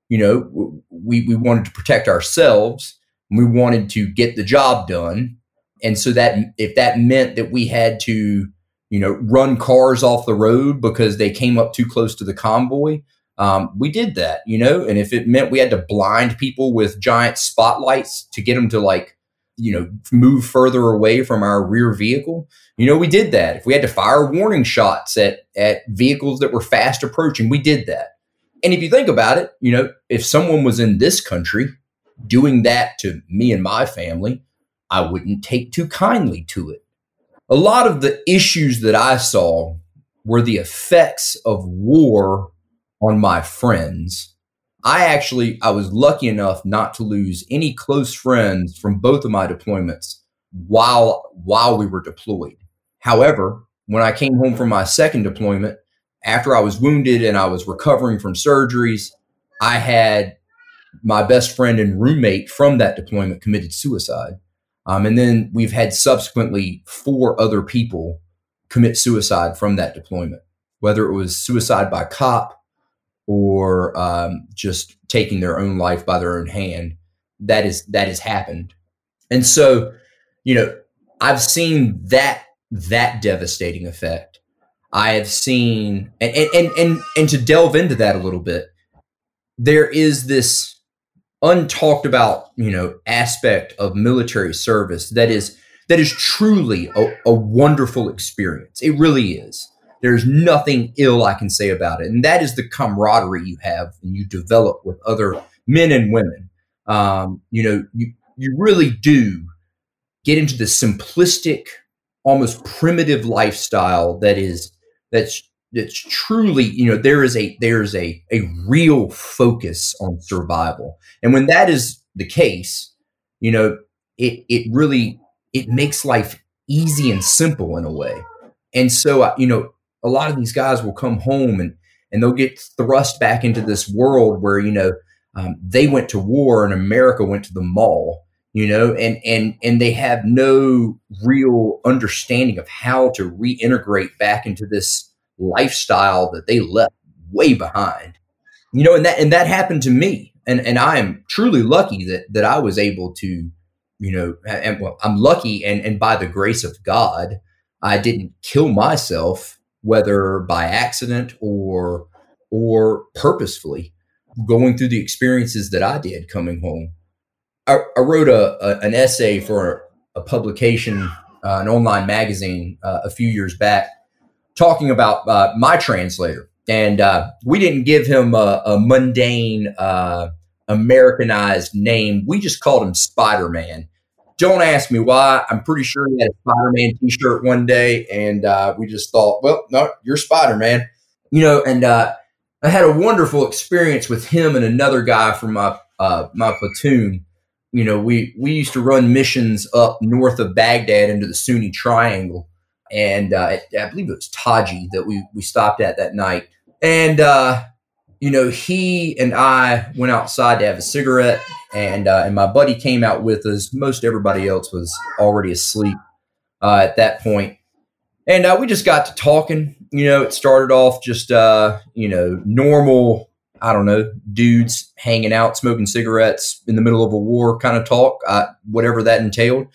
you know we we wanted to protect ourselves we wanted to get the job done and so that if that meant that we had to you know run cars off the road because they came up too close to the convoy um, we did that you know and if it meant we had to blind people with giant spotlights to get them to like you know, move further away from our rear vehicle, you know, we did that. If we had to fire warning shots at at vehicles that were fast approaching, we did that. And if you think about it, you know, if someone was in this country doing that to me and my family, I wouldn't take too kindly to it. A lot of the issues that I saw were the effects of war on my friends. I actually I was lucky enough not to lose any close friends from both of my deployments while while we were deployed. However, when I came home from my second deployment, after I was wounded and I was recovering from surgeries, I had my best friend and roommate from that deployment committed suicide. Um, and then we've had subsequently four other people commit suicide from that deployment, whether it was suicide by cop or um, just taking their own life by their own hand. That is that has happened, and so you know I've seen that that devastating effect. I have seen and and and and, and to delve into that a little bit, there is this untalked about you know aspect of military service that is that is truly a, a, wonderful experience. It really is. There's nothing ill i can say about it. And that is the camaraderie you have and you develop with other men and women. Um, you know you, you really do get into the simplistic almost primitive lifestyle that is that's that's truly you know there is a there's a a real focus on survival. And when that is the case you know it it really it makes life easy and simple in a way. And so uh, you know a lot of these guys will come home and and they'll get thrust back into this world where you know um, they went to war and america went to the mall you know and and and they have no real understanding of how to reintegrate back into this lifestyle that they left way behind. You know, and that and that happened to me. And and I am truly lucky that that I was able to, you know, and well, I'm lucky and and by the grace of God, I didn't kill myself, whether by accident or or purposefully, going through the experiences that I did coming home. I, I wrote a, a, an essay for a publication, uh, an online magazine, uh, a few years back talking about uh, my translator, and uh, we didn't give him a, a mundane, uh, Americanized name. We just called him Spider Man. Don't ask me why. I'm pretty sure he had a Spider Man t shirt one day, and uh, we just thought, well, no, you're Spider Man. You know, and uh, I had a wonderful experience with him and another guy from my uh, my platoon. You know, we we used to run missions up north of Baghdad into the Sunni Triangle, and uh, I believe it was Taji that we we stopped at that night. And uh, you know, he and I went outside to have a cigarette, and uh, and my buddy came out with us. Most everybody else was already asleep uh, at that point, and uh, we just got to talking. You know, it started off just uh, you know normal. I don't know, dudes hanging out, smoking cigarettes in the middle of a war kind of talk, whatever that entailed.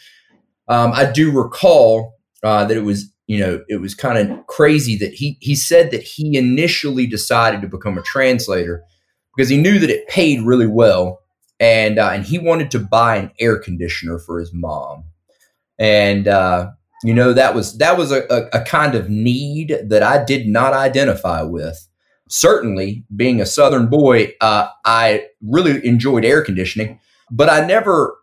Um, I do recall uh, that it was you know it was kind of crazy that he he said that he initially decided to become a translator because he knew that it paid really well and uh, and he wanted to buy an air conditioner for his mom and uh, you know that was that was a, a, a kind of need that I did not identify with. Certainly, being a Southern boy, uh, I really enjoyed air conditioning, but I never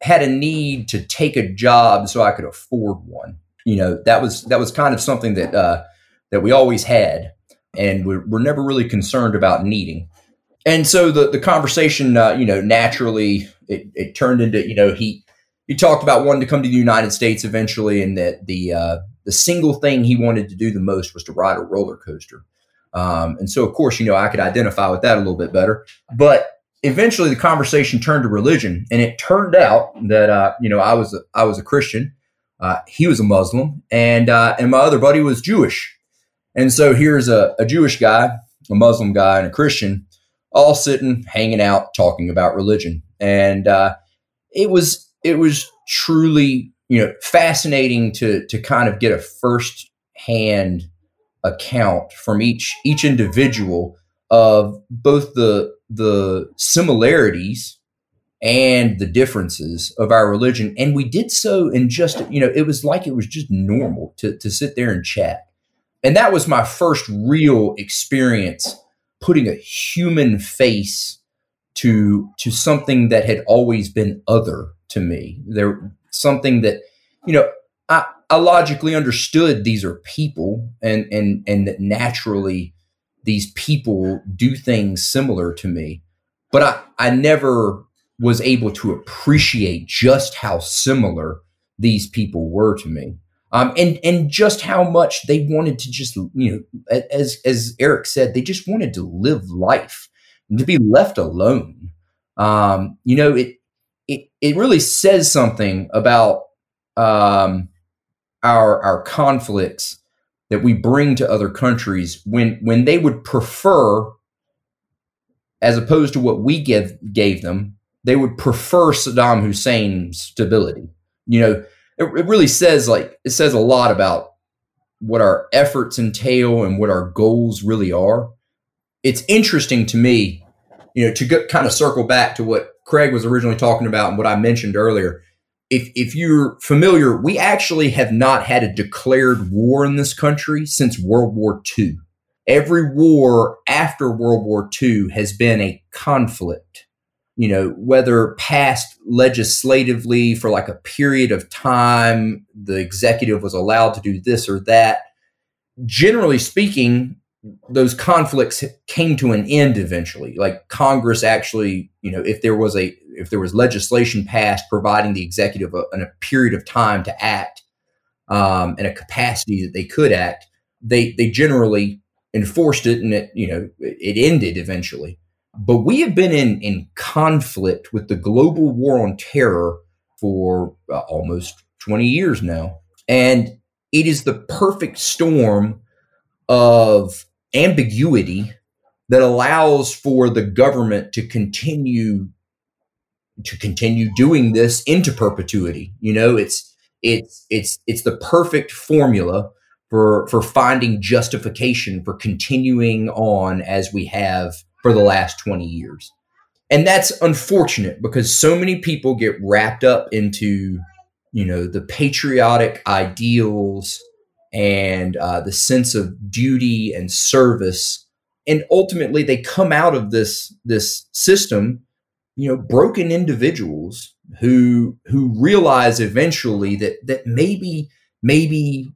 had a need to take a job so I could afford one you know that was that was kind of something that uh, that we always had, and we're, we're never really concerned about needing. And so the the conversation, uh, you know, naturally it, it turned into you know he he talked about wanting to come to the United States eventually, and that the uh, the single thing he wanted to do the most was to ride a roller coaster. Um, and so, of course, you know, I could identify with that a little bit better. But eventually, the conversation turned to religion, and it turned out that uh, you know I was a, I was a Christian, uh, he was a Muslim, and uh, and my other buddy was Jewish. And so here's a, a Jewish guy, a Muslim guy, and a Christian, all sitting, hanging out, talking about religion. And uh, it was it was truly you know fascinating to to kind of get a first hand account from each each individual of both the the similarities and the differences of our religion. And we did so in just, you know, it was like it was just normal to, to sit there and chat. And that was my first real experience putting a human face to to something that had always been other to me. There something that, you know, I, I logically understood these are people and and and that naturally these people do things similar to me. But I, I never was able to appreciate just how similar these people were to me. Um, and and just how much they wanted to just you know as as Eric said they just wanted to live life and to be left alone. Um, you know it it it really says something about um, our our conflicts that we bring to other countries when when they would prefer as opposed to what we give gave them they would prefer Saddam Hussein's stability. You know, it, it really says like it says a lot about what our efforts entail and what our goals really are. It's interesting to me, you know, to go, kind of circle back to what Craig was originally talking about and what I mentioned earlier. If if you're familiar, we actually have not had a declared war in this country since World War II. Every war after World War II has been a conflict you know, whether passed legislatively for like a period of time, the executive was allowed to do this or that. Generally speaking, those conflicts came to an end eventually. Like Congress actually, you know, if there was a if there was legislation passed providing the executive a, a period of time to act um, and a capacity that they could act, they they generally enforced it, and it you know it ended eventually. But we have been in, in conflict with the global war on terror for uh, almost 20 years now. And it is the perfect storm of ambiguity that allows for the government to continue to continue doing this into perpetuity. You know, it's it's it's it's the perfect formula for for finding justification for continuing on as we have for the last 20 years. And that's unfortunate because so many people get wrapped up into, you know, the patriotic ideals and uh, the sense of duty and service. And ultimately, they come out of this this system, you know, broken individuals who who realize eventually that that maybe maybe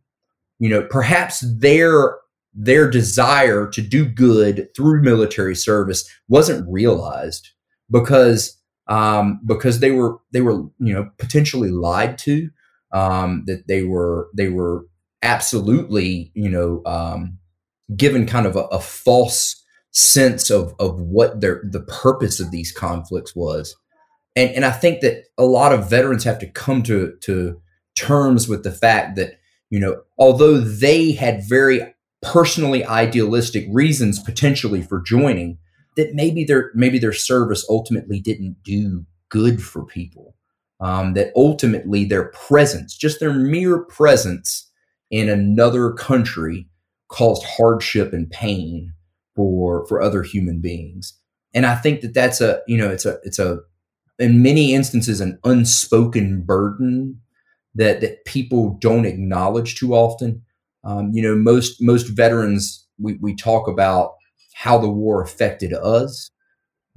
you know perhaps their their desire to do good through military service wasn't realized because um, because they were they were you know potentially lied to um, that they were they were absolutely you know um, given kind of a, a, false sense of of what their the purpose of these conflicts was. And and I think that a lot of veterans have to come to to terms with the fact that you know although they had very personally idealistic reasons potentially for joining that maybe their maybe their service ultimately didn't do good for people. Um, that ultimately their presence just their mere presence in another country caused hardship and pain for for other human beings. And i think that that's a you know it's a it's a in many instances an unspoken burden that that people don't acknowledge too often um, you know, most most veterans we, we talk about how the war affected us.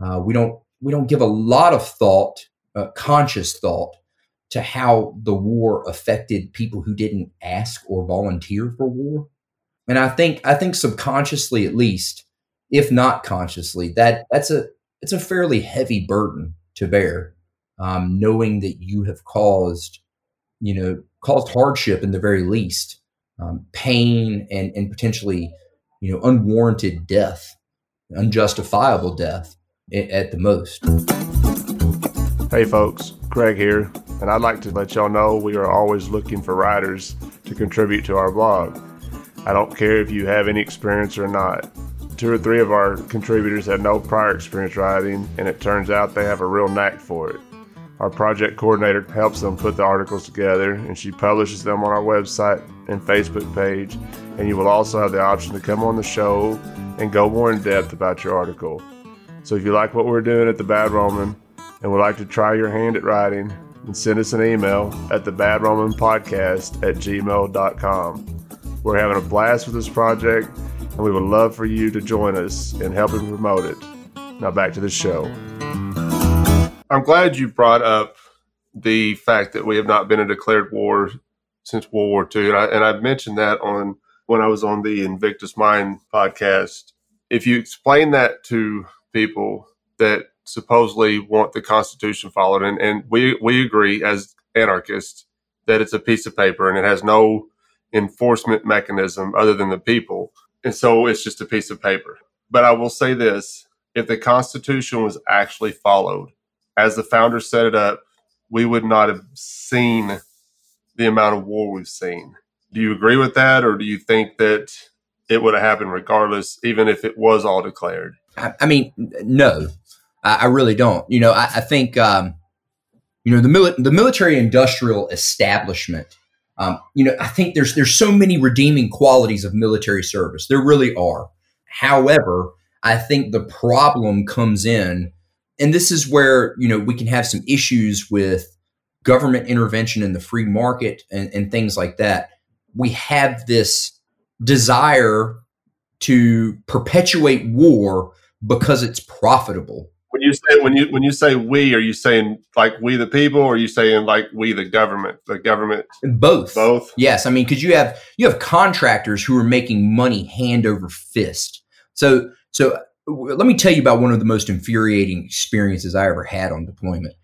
Uh, we don't we don't give a lot of thought, uh, conscious thought, to how the war affected people who didn't ask or volunteer for war. And I think I think subconsciously, at least, if not consciously, that that's a it's a fairly heavy burden to bear, um, knowing that you have caused, you know, caused hardship in the very least um, pain and, and potentially you know unwarranted death unjustifiable death at the most. Hey folks craig here and i'd like to let y'all know we are always looking for writers to contribute to our blog. I don't care if you have any experience or not. Two or three of our contributors had no prior experience writing and it turns out they have a real knack for it. Our project coordinator helps them put the articles together and she publishes them on our website and Facebook page. And you will also have the option to come on the show and go more in depth about your article. So if you like what we're doing at the Bad Roman, and would like to try your hand at writing, then send us an email at the Bad Roman Podcast at gmail.com. We're having a blast with this project, and we would love for you to join us in helping promote it. Now back to the show. I'm glad you brought up the fact that we have not been in declared war since World War II, and I, and I mentioned that on when I was on the Invictus Mind podcast. If you explain that to people that supposedly want the Constitution followed, and, and we we agree as anarchists that it's a piece of paper and it has no enforcement mechanism other than the people, and so it's just a piece of paper. But I will say this: if the Constitution was actually followed as the founders set it up, we would not have seen the amount of war we've seen. Do you agree with that, or do you think that it would have happened regardless, even if it was all declared? I, I mean, no, I, I, really don't. You know, I, I think um, you know the mili- the military industrial establishment. Um, you know, I think there's there's so many redeeming qualities of military service. There really are. However, I think the problem comes in, and this is where you know we can have some issues with government intervention in the free market and, and things like that. We have this desire to perpetuate war because it's profitable. When you say when you when you say we, are you saying like we the people, or are you saying like we the government? The government both. Both. Yes, I mean because you have you have contractors who are making money hand over fist. So so let me tell you about one of the most infuriating experiences I ever had on deployment.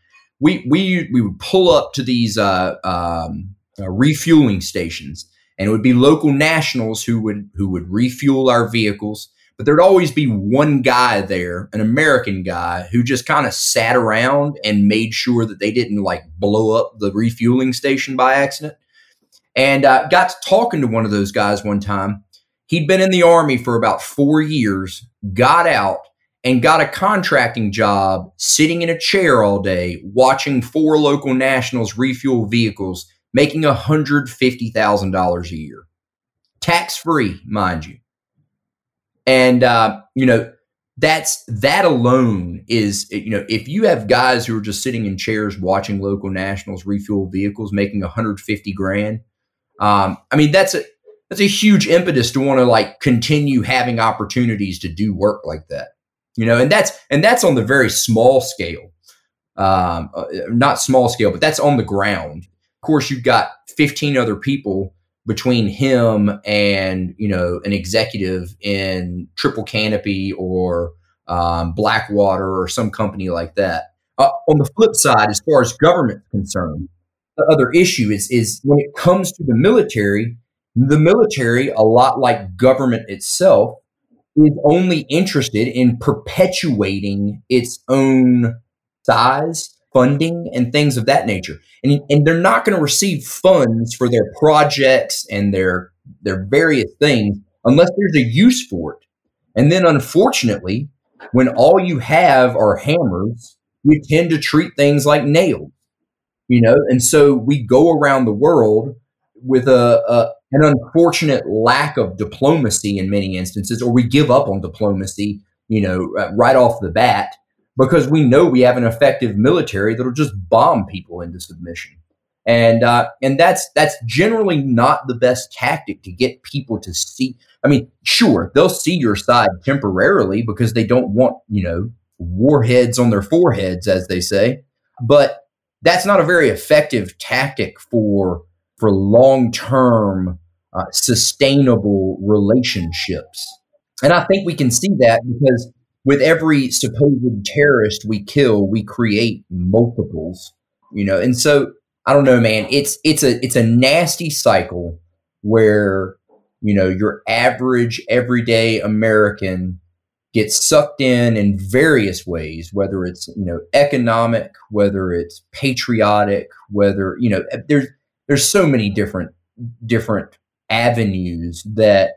We we we would pull up to these uh, um, uh, refueling stations, and it would be local nationals who would who would refuel our vehicles but there'd always be one guy there, an American guy, who just kind of sat around and made sure that they didn't like blow up the refueling station by accident. And uh, got to talking to one of those guys one time. He'd been in the army for about four years, got out, and got a contracting job sitting in a chair all day watching four local nationals refuel vehicles, making $150,000 a year. Tax free, mind you. And uh, you know, that's that alone is you know, if you have guys who are just sitting in chairs watching local nationals refuel vehicles making 150 grand, um, I mean that's a that's a huge impetus to want to like continue having opportunities to do work like that. You know, and that's and that's on the very small scale. Um, uh, not small scale, but that's on the ground. Of course, you've got 15 other people between him and you know an executive in Triple Canopy or um, Blackwater or some company like that. Uh, on the flip side, as far as government concerned, the other issue is is when it comes to the military, the military, a lot like government itself, is only interested in perpetuating its own size funding and things of that nature. And, and they're not going to receive funds for their projects and their their various things unless there's a use for it. And then unfortunately, when all you have are hammers, you tend to treat things like nails. You know, and so we go around the world with a, a an unfortunate lack of diplomacy in many instances, or we give up on diplomacy, you know, uh, right off the bat because we know we have an effective military that'll just bomb people into submission. And uh, and that's that's generally not the best tactic to get people to see. I mean, sure, they'll see your side temporarily because they don't want you know warheads on their foreheads, as they say. But that's not a very effective tactic for for long term uh, sustainable relationships. And I think we can see that because with every supposed terrorist we kill, we create multiples, you know. And so I don't know, man. It's it's a it's a nasty cycle where you know your average everyday American gets sucked in in various ways, whether it's you know economic, whether it's patriotic, whether you know there's there's so many different different avenues that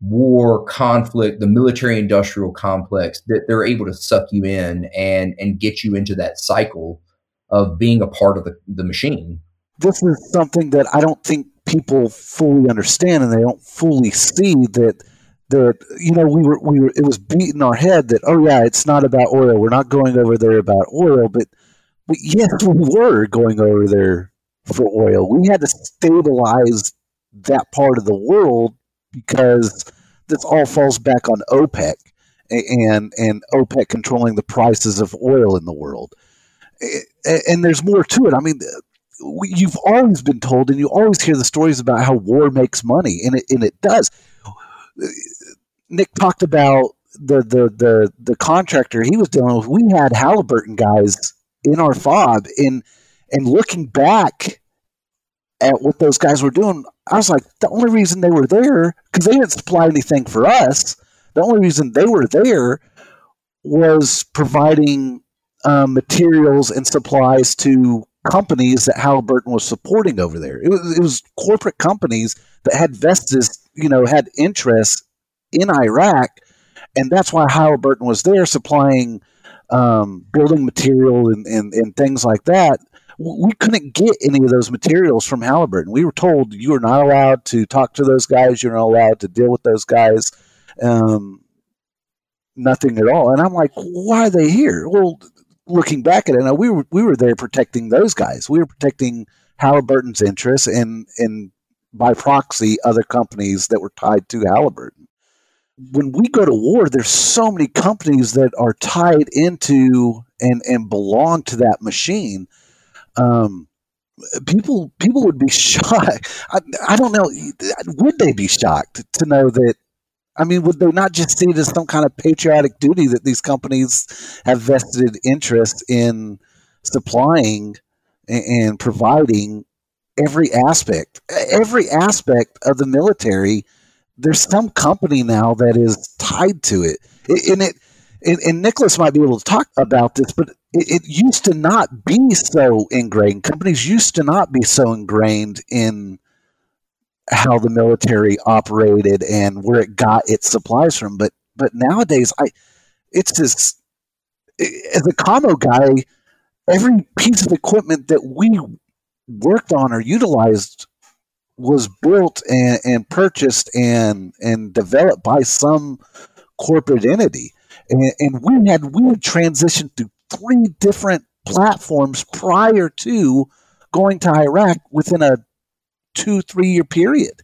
war, conflict, the military industrial complex, that they're able to suck you in and and get you into that cycle of being a part of the, the machine. This is something that I don't think people fully understand and they don't fully see that that you know we were we were it was beating our head that oh yeah it's not about oil we're not going over there about oil but but yes we were going over there for oil we had to stabilize that part of the world because this all falls back on OPEC and and OPEC controlling the prices of oil in the world. And there's more to it. I mean you've always been told and you always hear the stories about how war makes money and it, and it does. Nick talked about the the the the contractor he was dealing with. We had Halliburton guys in our fob, and and looking back at what those guys were doing, I was like, the only reason they were there because they didn't supply anything for us. The only reason they were there was providing um, materials and supplies to companies that Halliburton was supporting over there. It was it was corporate companies that had vested, you know, had interests in Iraq, and that's why Halliburton was there supplying um, building material and, and, and things like that. We couldn't get any of those materials from Halliburton. We were told you are not allowed to talk to those guys. You're not allowed to deal with those guys. Um, nothing at all. And I'm like, why are they here? Well, looking back at it, we were we were there protecting those guys. We were protecting Halliburton's interests and and by proxy other companies that were tied to Halliburton when we go to war, there's so many companies that are tied into and and belong to that machine. Um, people people would be shocked. I, I don't know. Would they be shocked to know that? I mean, would they not just see it as some kind of patriotic duty that these companies have vested interest in supplying and, providing every aspect, every aspect of the military? there's some company now that is tied to it, and it and, and Nicolas might be able to talk about this, but it, it, used to not be so ingrained. Companies used to not be so ingrained in how the military operated and where it got its supplies from. But but nowadays, I it's just as a commo guy, every piece of equipment that we worked on or utilized was built and, and purchased and and developed by some corporate entity. And, and we had we had transitioned to three different platforms prior to going to Iraq within a two three year period.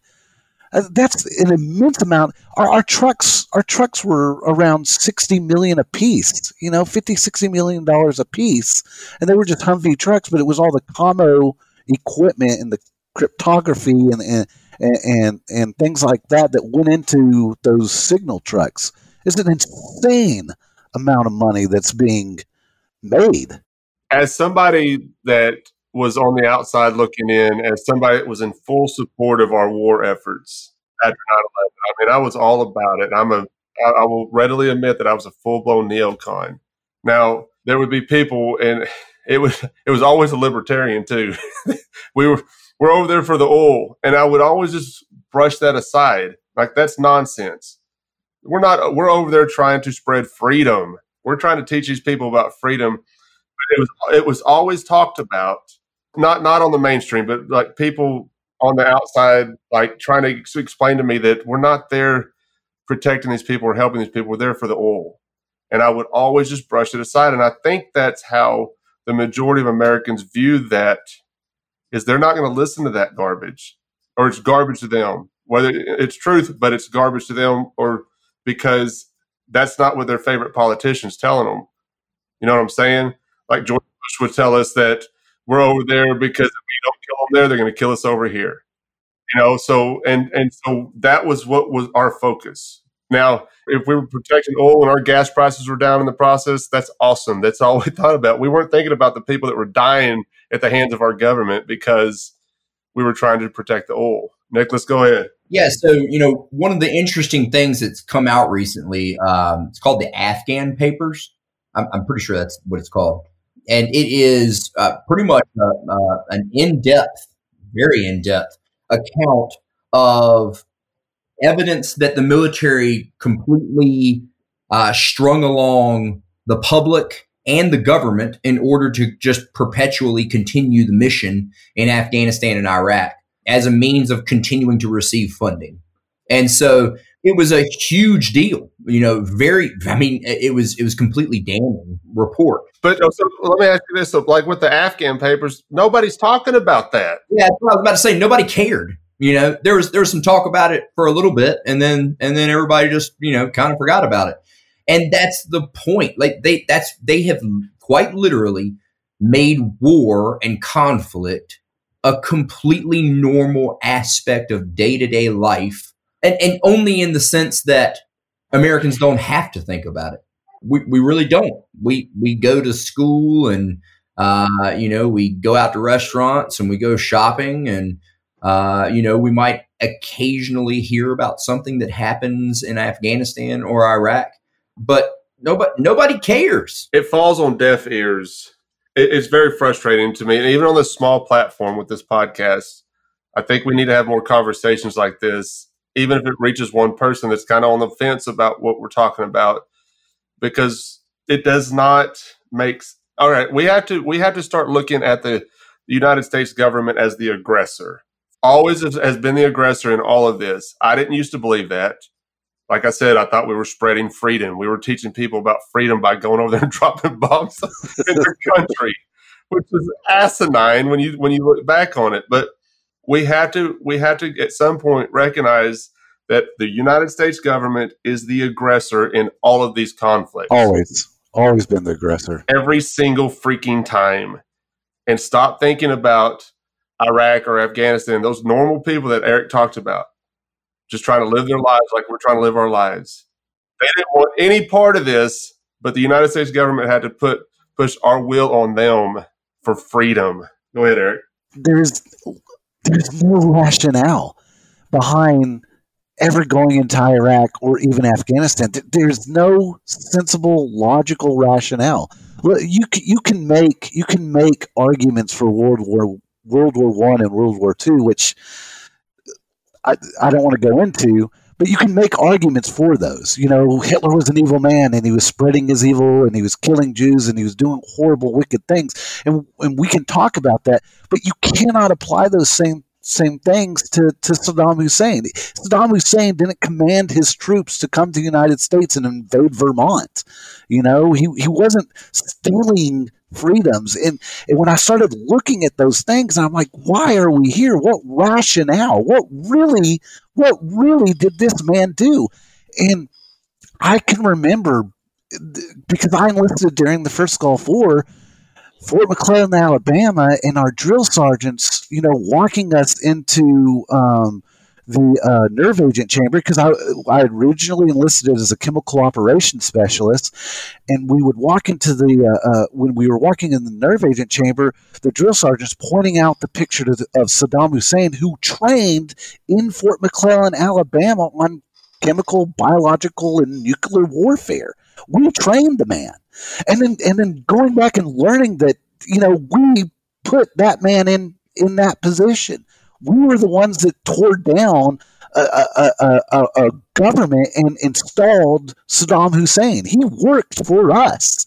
Uh, that's an immense amount. Our, our, trucks, our trucks were around 60 million a piece, you know, 50, 60 million dollars a piece. And they were just Humvee trucks, but it was all the commo equipment and the cryptography and, and and and things like that that went into those signal trucks It's an insane amount of money that's being made. As somebody that was on the outside looking in, as somebody that was in full support of our war efforts after 9/11, I mean, I was all about it. I'm a I will readily admit that I was a full blown neocon. Now there would be people, and it was it was always a libertarian too. we were we're over there for the oil. And I would always just brush that aside. Like that's nonsense. We're not, we're over there trying to spread freedom. We're trying to teach these people about freedom. It was, it was always talked about, not, not on the mainstream, but like people on the outside, like trying to explain to me that we're not there protecting these people or helping these people. We're there for the oil. And I would always just brush it aside. And I think that's how the majority of Americans view that is they're not going to listen to that garbage or it's garbage to them whether it's truth but it's garbage to them or because that's not what their favorite politicians telling them you know what i'm saying? Like george bush would tell us that we're over there because if we don't kill them there they're going to kill us over here. You know so and and so that was what was our focus. Now if we were protecting oil and our gas prices were down in the process that's awesome. That's all we thought about. We weren't thinking about the people that were dying at the hands of our government because we were trying to protect the oil. Nicolas, go ahead. Yeah, so you know, one of the interesting things that's come out recently, um, it's called the Afghan Papers. I'm, I'm, pretty sure that's what it's called, and it is uh, pretty much uh, uh, an in-depth, very in-depth account of evidence that the military completely uh, strung along the public and the government in order to just perpetually continue the mission in Afghanistan and Iraq as a means of continuing to receive funding. And so it was a huge deal. You know, very. I mean, it was it was completely damning report. But uh, so let me ask you this: so, like with the Afghan papers, nobody's talking about that. Yeah, I was about to say nobody cared. You know, there was there was some talk about it for a little bit, and then and then everybody just you know kind of forgot about it. And that's the point. Like they that's they have quite literally made war and conflict a completely normal aspect of day to day life and, and only in the sense that Americans don't have to think about it. We, we really don't. We we go to school and uh, you know we go out to restaurants and we go shopping and uh, you know we might occasionally hear about something that happens in Afghanistan or Iraq, but nobody nobody cares. It falls on deaf ears. It, it's very frustrating to me, and even on this small platform with this podcast, I think we need to have more conversations like this even if it reaches one person that's kind of on the fence about what we're talking about because it does not make all right we have to we have to start looking at the united states government as the aggressor. Always has been the aggressor in all of this. I didn't used to believe that like i said i thought we were spreading freedom we were teaching people about freedom by going over there and dropping bombs in their country which is asinine when you when you look back on it but we have to we have to at some point recognize that the United States government is the aggressor in all of these conflicts. Always, always been the aggressor. Every single freaking time. And stop thinking about Iraq or Afghanistan, those normal people that Eric talked about, just trying to live their lives like we're trying to live our lives. They didn't want any part of this, but the United States government had to put push our will on them for freedom. Go ahead, Eric. There's there's no rationale behind ever going into Iraq or even Afghanistan. There's no sensible, logical rationale. You you can make you can make arguments for World War World War One and World War Two, which I I don't want to go into. But you can make arguments for those. You know, Hitler was an evil man and he was spreading his evil and he was killing Jews and he was doing horrible, wicked things. And, and we can talk about that, but you cannot apply those same same things to, to Saddam Hussein. Saddam Hussein didn't command his troops to come to the United States and invade Vermont. You know, he, he wasn't stealing freedoms. And, and when I started looking at those things, I'm like, why are we here? What rationale? What really, what really did this man do? And I can remember because I enlisted during the first Gulf War Fort McClellan, Alabama, and our drill sergeants, you know, walking us into um, the uh, nerve agent chamber because I, I originally enlisted as a chemical operations specialist, and we would walk into the uh, uh, when we were walking in the nerve agent chamber, the drill sergeants pointing out the picture of, of Saddam Hussein who trained in Fort McClellan, Alabama, on chemical, biological, and nuclear warfare. We trained the man and then and then going back and learning that you know we put that man in in that position. We were the ones that tore down a, a, a, a government and installed Saddam Hussein. He worked for us.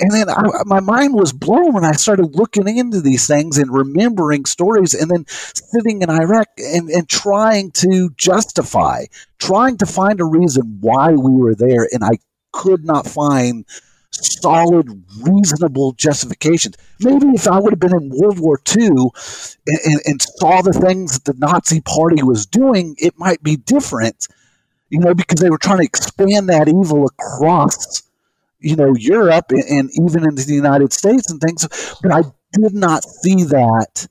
And then I, my mind was blown when I started looking into these things and remembering stories, and then sitting in Iraq and, and trying to justify, trying to find a reason why we were there. And I could not find solid, reasonable justifications. Maybe if I would have been in World War II and, and, and, saw the things that the Nazi Party was doing, it might be different, you know, because they were trying to expand that evil across, you know, Europe and, and even into the United States and things. But I did not see that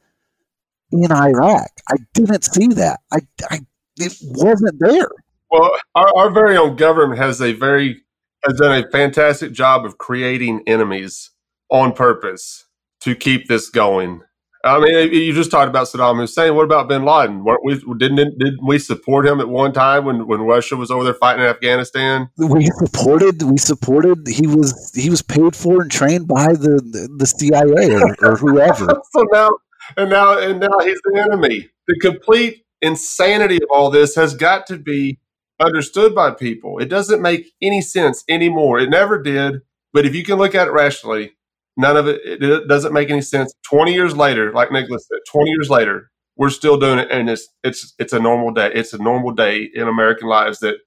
in Iraq. I didn't see that. I, I it wasn't there. Well, our, our very own government has a very has done a fantastic job of creating enemies on purpose to keep this going. I mean, you just talked about Saddam Hussein. What about Bin Laden? Weren't we didn't did we support him at one time when, when Russia was over there fighting in Afghanistan? We supported. We supported. He was he was paid for and trained by the the, the CIA or, or whoever. so now and now and now he's the enemy. The complete insanity of all this has got to be understood by people. It doesn't make any sense anymore. It never did. But if you can look at it rationally, none of it, it doesn't make any sense. 20 years later, like Nicolas said, 20 years later, we're still doing it, and it's it's it's a normal day. It's a normal day in American lives that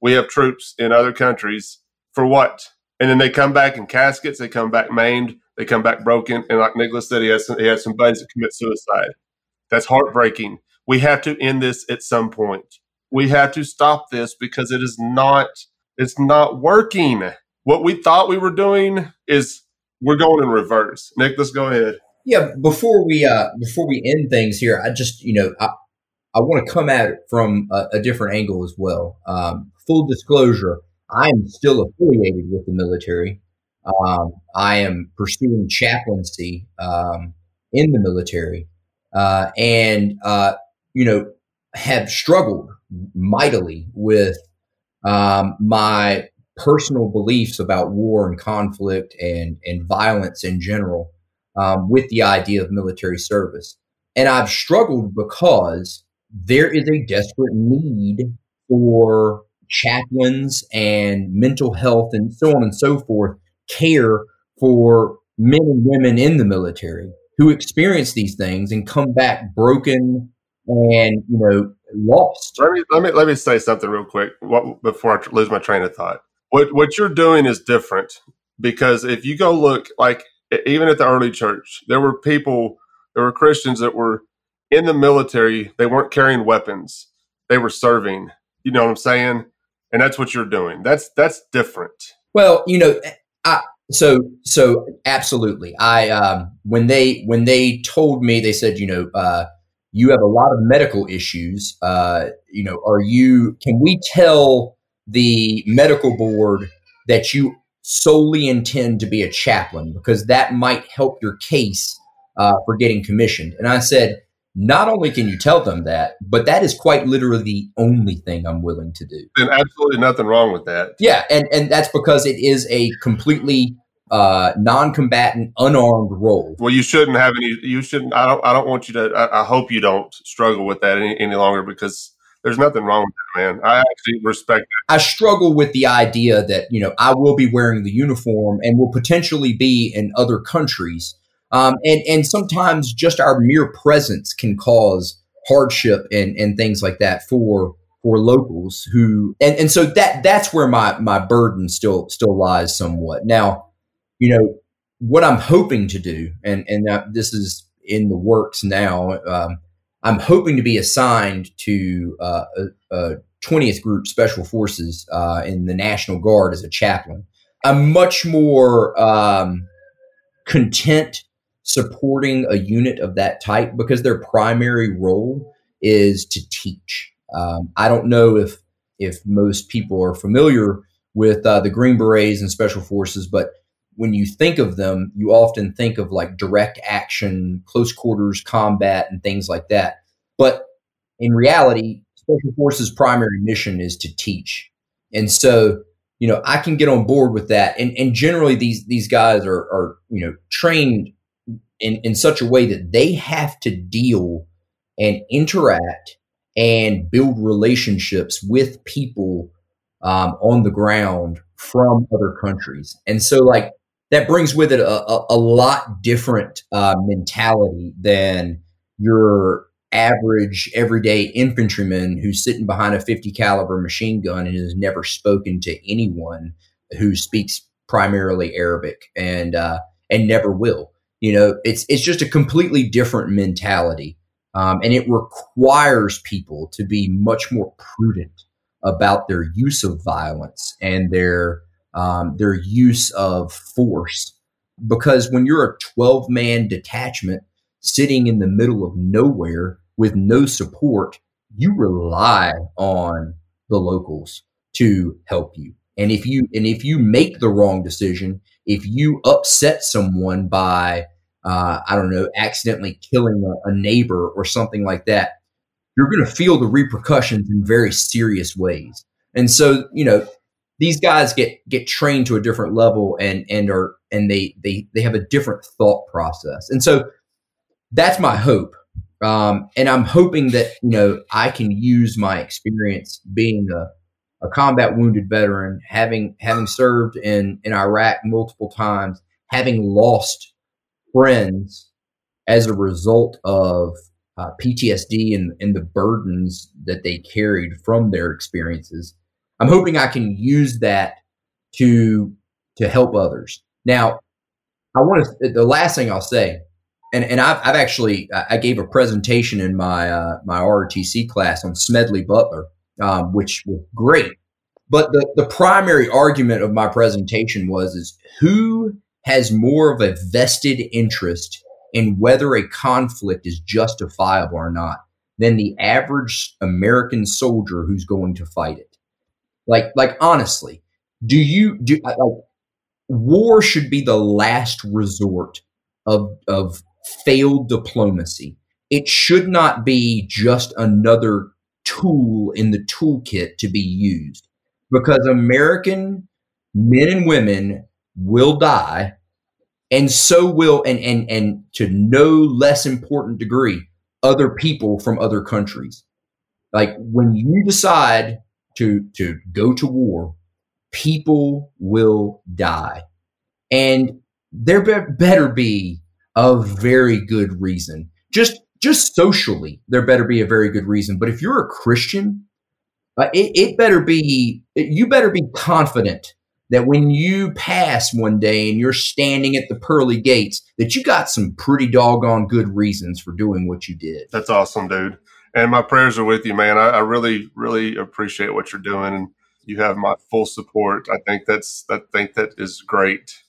we have troops in other countries for what? And then they come back in caskets. They come back maimed. They come back broken. And like Nicolas said, he has some, he has some buddies that commit suicide. That's heartbreaking. We have to end this at some point. We have to stop this because it is not it's not working. What we thought we were doing is we're going in reverse. Nick, let's go ahead. Yeah, before we uh before we end things here, I just you know I I want to come at it from a, a different angle as well. Um, full disclosure, I am still affiliated with the military. Um, I am pursuing chaplaincy um, in the military, uh, and uh, you know have struggled mightily with um, my personal beliefs about war and conflict and and violence in general um, with the idea of military service. And I've struggled because there is a desperate need for chaplains and mental health and so on and so forth care for men and women in the military who experience these things and come back broken and you know lost. Let me let me let me say something real quick what, before I lose my train of thought. What what you're doing is different because if you go look like even at the early church, there were people, there were Christians that were in the military. They weren't carrying weapons; they were serving. You know what I'm saying? And that's what you're doing. That's that's different. Well, you know, I so so absolutely. I um when they when they told me they said, you know, uh you have a lot of medical issues. Uh, you know, are you? Can we tell the medical board that you solely intend to be a chaplain because that might help your case uh, for getting commissioned? And I said, not only can you tell them that, but that is quite literally the only thing I'm willing to do. And absolutely nothing wrong with that. Yeah, and and that's because it is a completely uh, non-combatant, unarmed role. Well, you shouldn't have any. You shouldn't. I don't. I don't want you to. I, I hope you don't struggle with that any, any, longer because there's nothing wrong with that, man. I actually respect that. I struggle with the idea that you know I will be wearing the uniform and will potentially be in other countries, um, and and sometimes just our mere presence can cause hardship and and things like that for for locals who and, and so that that's where my my burden still still lies somewhat now you know, what I'm hoping to do, and and this is in the works now. Um, I'm hoping to be assigned to uh, a, a, 20th Group Special Forces uh, in the National Guard as a chaplain. I'm much more um, content supporting a unit of that type because their primary role is to teach. Um, I don't know if if most people are familiar with uh, the Green Berets and Special Forces, but when you think of them, you often think of like direct action, close quarters combat, and things like that. But in reality, Special Forces' primary mission is to teach. And so, you know, I can get on board with that. And, and generally, these these guys are, are you know trained in, in such a way that they have to deal and interact and build relationships with people um, on the ground from other countries. And so, like, that brings with it a, a, a lot different uh, mentality than your average everyday infantryman who's sitting behind a 50 caliber machine gun and has never spoken to anyone who speaks primarily Arabic and uh, and never will. You know, it's it's just a completely different mentality, um, and it requires people to be much more prudent about their use of violence and their um, their use of force. Because when you're a 12 man detachment sitting in the middle of nowhere with no support, you rely on the locals to help you. And if you and if you make the wrong decision, if you upset someone by uh, I don't know, accidentally killing a, a neighbor or something like that, you're going to feel the repercussions in very serious ways. And so, you know, these guys get get trained to a different level and and are and they they they have a different thought process and so that's my hope um, and i'm hoping that you know i can use my experience being a, a combat wounded veteran having having served in in iraq multiple times having lost friends as a result of uh, PTSD and, and the burdens that they carried from their experiences. I'm hoping I can use that to to help others. Now, I want to. The last thing I'll say, and and I've, I've actually I gave a presentation in my uh, my ROTC class on Smedley Butler, um, which was great. But the the primary argument of my presentation was is who has more of a vested interest in whether a conflict is justifiable or not than the average American soldier who's going to fight it. Like, like honestly, do you do like war should be the last resort of of failed diplomacy. It should not be just another tool in the toolkit to be used because American men and women will die and so will and and and to no less important degree other people from other countries like when you decide to to go to war people will die and there be- better be a very good reason just just socially there better be a very good reason but if you're a christian uh, it, it better be you better be confident that when you pass one day and you're standing at the pearly gates, that you got some pretty doggone good reasons for doing what you did. That's awesome, dude. And my prayers are with you, man. I, I really, really appreciate what you're doing, and you have my full support. I think that's, I think that is great,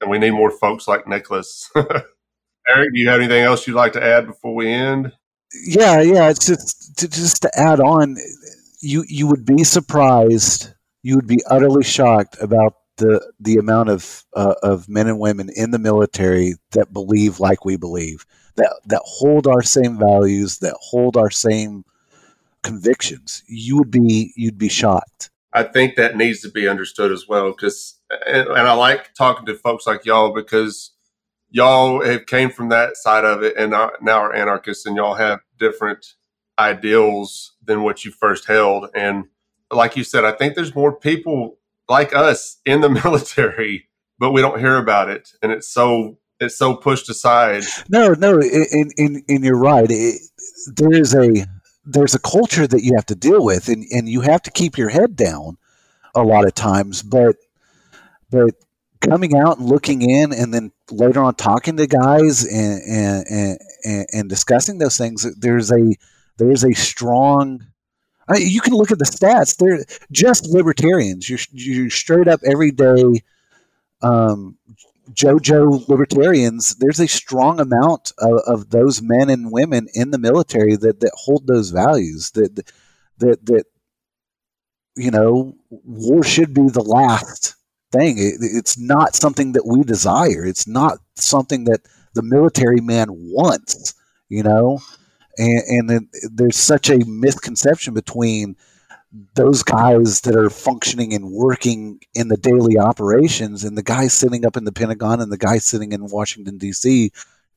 and we need more folks like Nicolas. Eric, do you have anything else you'd like to add before we end? Yeah, yeah. It's just to, just to add on, you you would be surprised you would be utterly shocked about the the amount of uh, of men and women in the military that believe like we believe that that hold our same values that hold our same convictions you would be you'd be shocked. I think that needs to be understood as well because and, and i like talking to folks like y'all because y'all have came from that side of it and now are anarchists and y'all have different ideals than what you first held and like you said, I think there's more people like us in the military, but we don't hear about it, and it's so it's so pushed aside. No, no, and and, and you're right. It, there is a there's a culture that you have to deal with, and and you have to keep your head down a lot of times, but but coming out and looking in and then later on talking to guys and and, and, and discussing those things there's a there's a strong I you can look at the stats; they're just libertarians. You're, you're straight up everyday um, JoJo libertarians. There's a strong amount of, of, those men and women in the military that, that hold those values. That that that you know, war should be the last thing. It, it's not something that we desire. It's not something that the military man wants. You know, and, and there's such a misconception between those guys that are functioning and working in the daily operations and the guys sitting up in the Pentagon and the guys sitting in Washington D.C.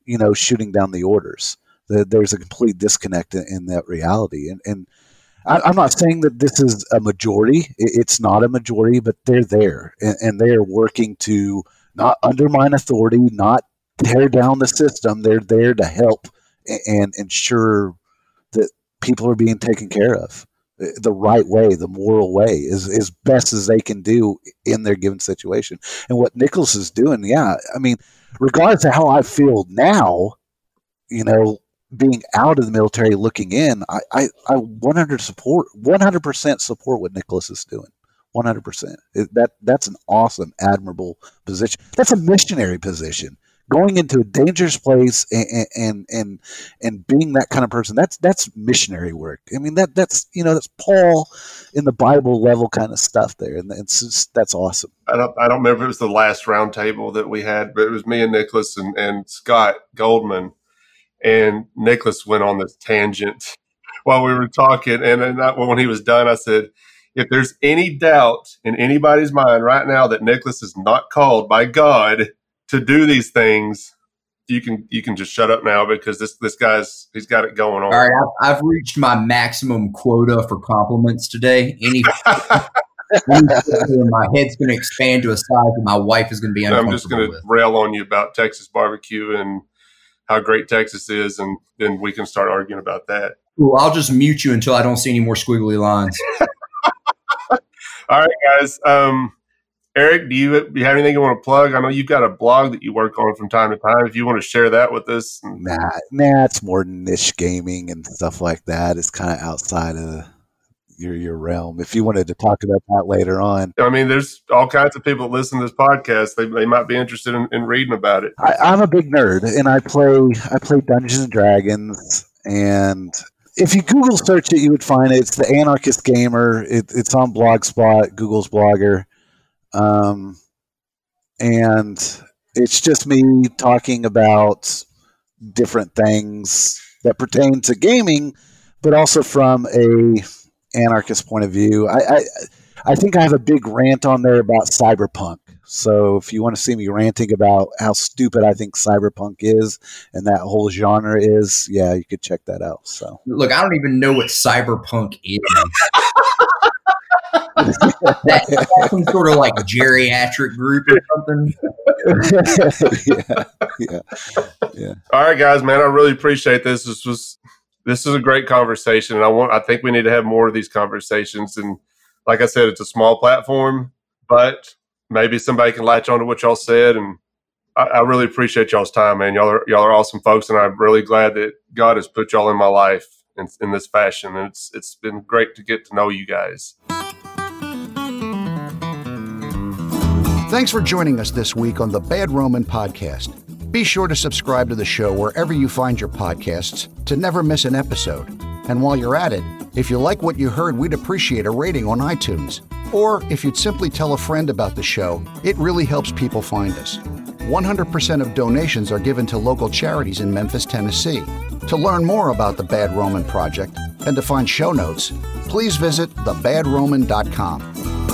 you know shooting down the orders. There's a complete disconnect in that reality, and and I'm not saying that this is a majority. It's not a majority, but they're there and they are working to not undermine authority, not tear down the system. They're there to help and ensure that people are being taken care of eh, the right way, the moral way, as, as best as they can do in their given situation. And what Nicolas is doing, yeah, I mean, regardless of how I feel now, you know, being out of the military looking in, I, I, I 100 support 100% support what Nicolas is doing. 100%. that that's an awesome, admirable position. That's a missionary position going into a dangerous place and, and and and being that kind of person that's that's missionary work. I mean that that's you know that's paul in the bible level kind of stuff there and it's just, that's awesome. I don't i don't remember if it was the last roundtable that we had but it was me and nicolas and, and scott goldman and nicolas went on this tangent while we were talking and, I, when he was done i said if there's any doubt in anybody's mind right now that Nicolas is not called by God to do these things, you can you can just shut up now because this this guy's he's got it going on. All right, I've, I've reached my maximum quota for compliments today. Any. my head's going to expand to a size that my wife is going to be I'm just going to rail on you about Texas barbecue and how great Texas is, and then we can start arguing about that. Cool. I'll just mute you until I don't see any more squiggly lines. All right, guys. Um, Eric, do you, do you have anything you want to plug? I know you've got a blog that you work on from time to time. If you want to share that with us, nah, nah, it's more niche gaming and stuff like that. It's kind of outside of your your realm. If you wanted to talk about that later on, I mean, there's all kinds of people that listen to this podcast. They, they might be interested in, in reading about it. I, I'm a big nerd, and I play I play Dungeons and Dragons, and if you Google search it, you would find it. It's the Anarchist Gamer. It, it's on Blogspot, Google's blogger, um, and it's just me talking about different things that pertain to gaming, but also from a anarchist point of view. I, I, I think I have a big rant on there about cyberpunk. So if you want to see me ranting about how stupid I think cyberpunk is and that whole genre is, yeah, you could check that out. So look, I don't even know what cyberpunk is. that, some sort of like geriatric group or something. yeah, yeah, yeah. All right, guys, man, I really appreciate this. This was this is a great conversation, and I want I think we need to have more of these conversations. And like I said, it's a small platform, but maybe somebody can latch on to what y'all said. And I, I really appreciate y'all's time, man. Y'all are y'all are awesome folks, and I'm really glad that God has put y'all in my life in, in this fashion. And it's it's been great to get to know you guys. Thanks for joining us this week on the Bad Roman Podcast. Be sure to subscribe to the show wherever you find your podcasts to never miss an episode. And while you're at it, if you like what you heard, we'd appreciate a rating on iTunes. Or if you'd simply tell a friend about the show, it really helps people find us. 100% of donations are given to local charities in Memphis, Tennessee. To learn more about the Bad Roman Project and to find show notes, please visit thebadroman.com.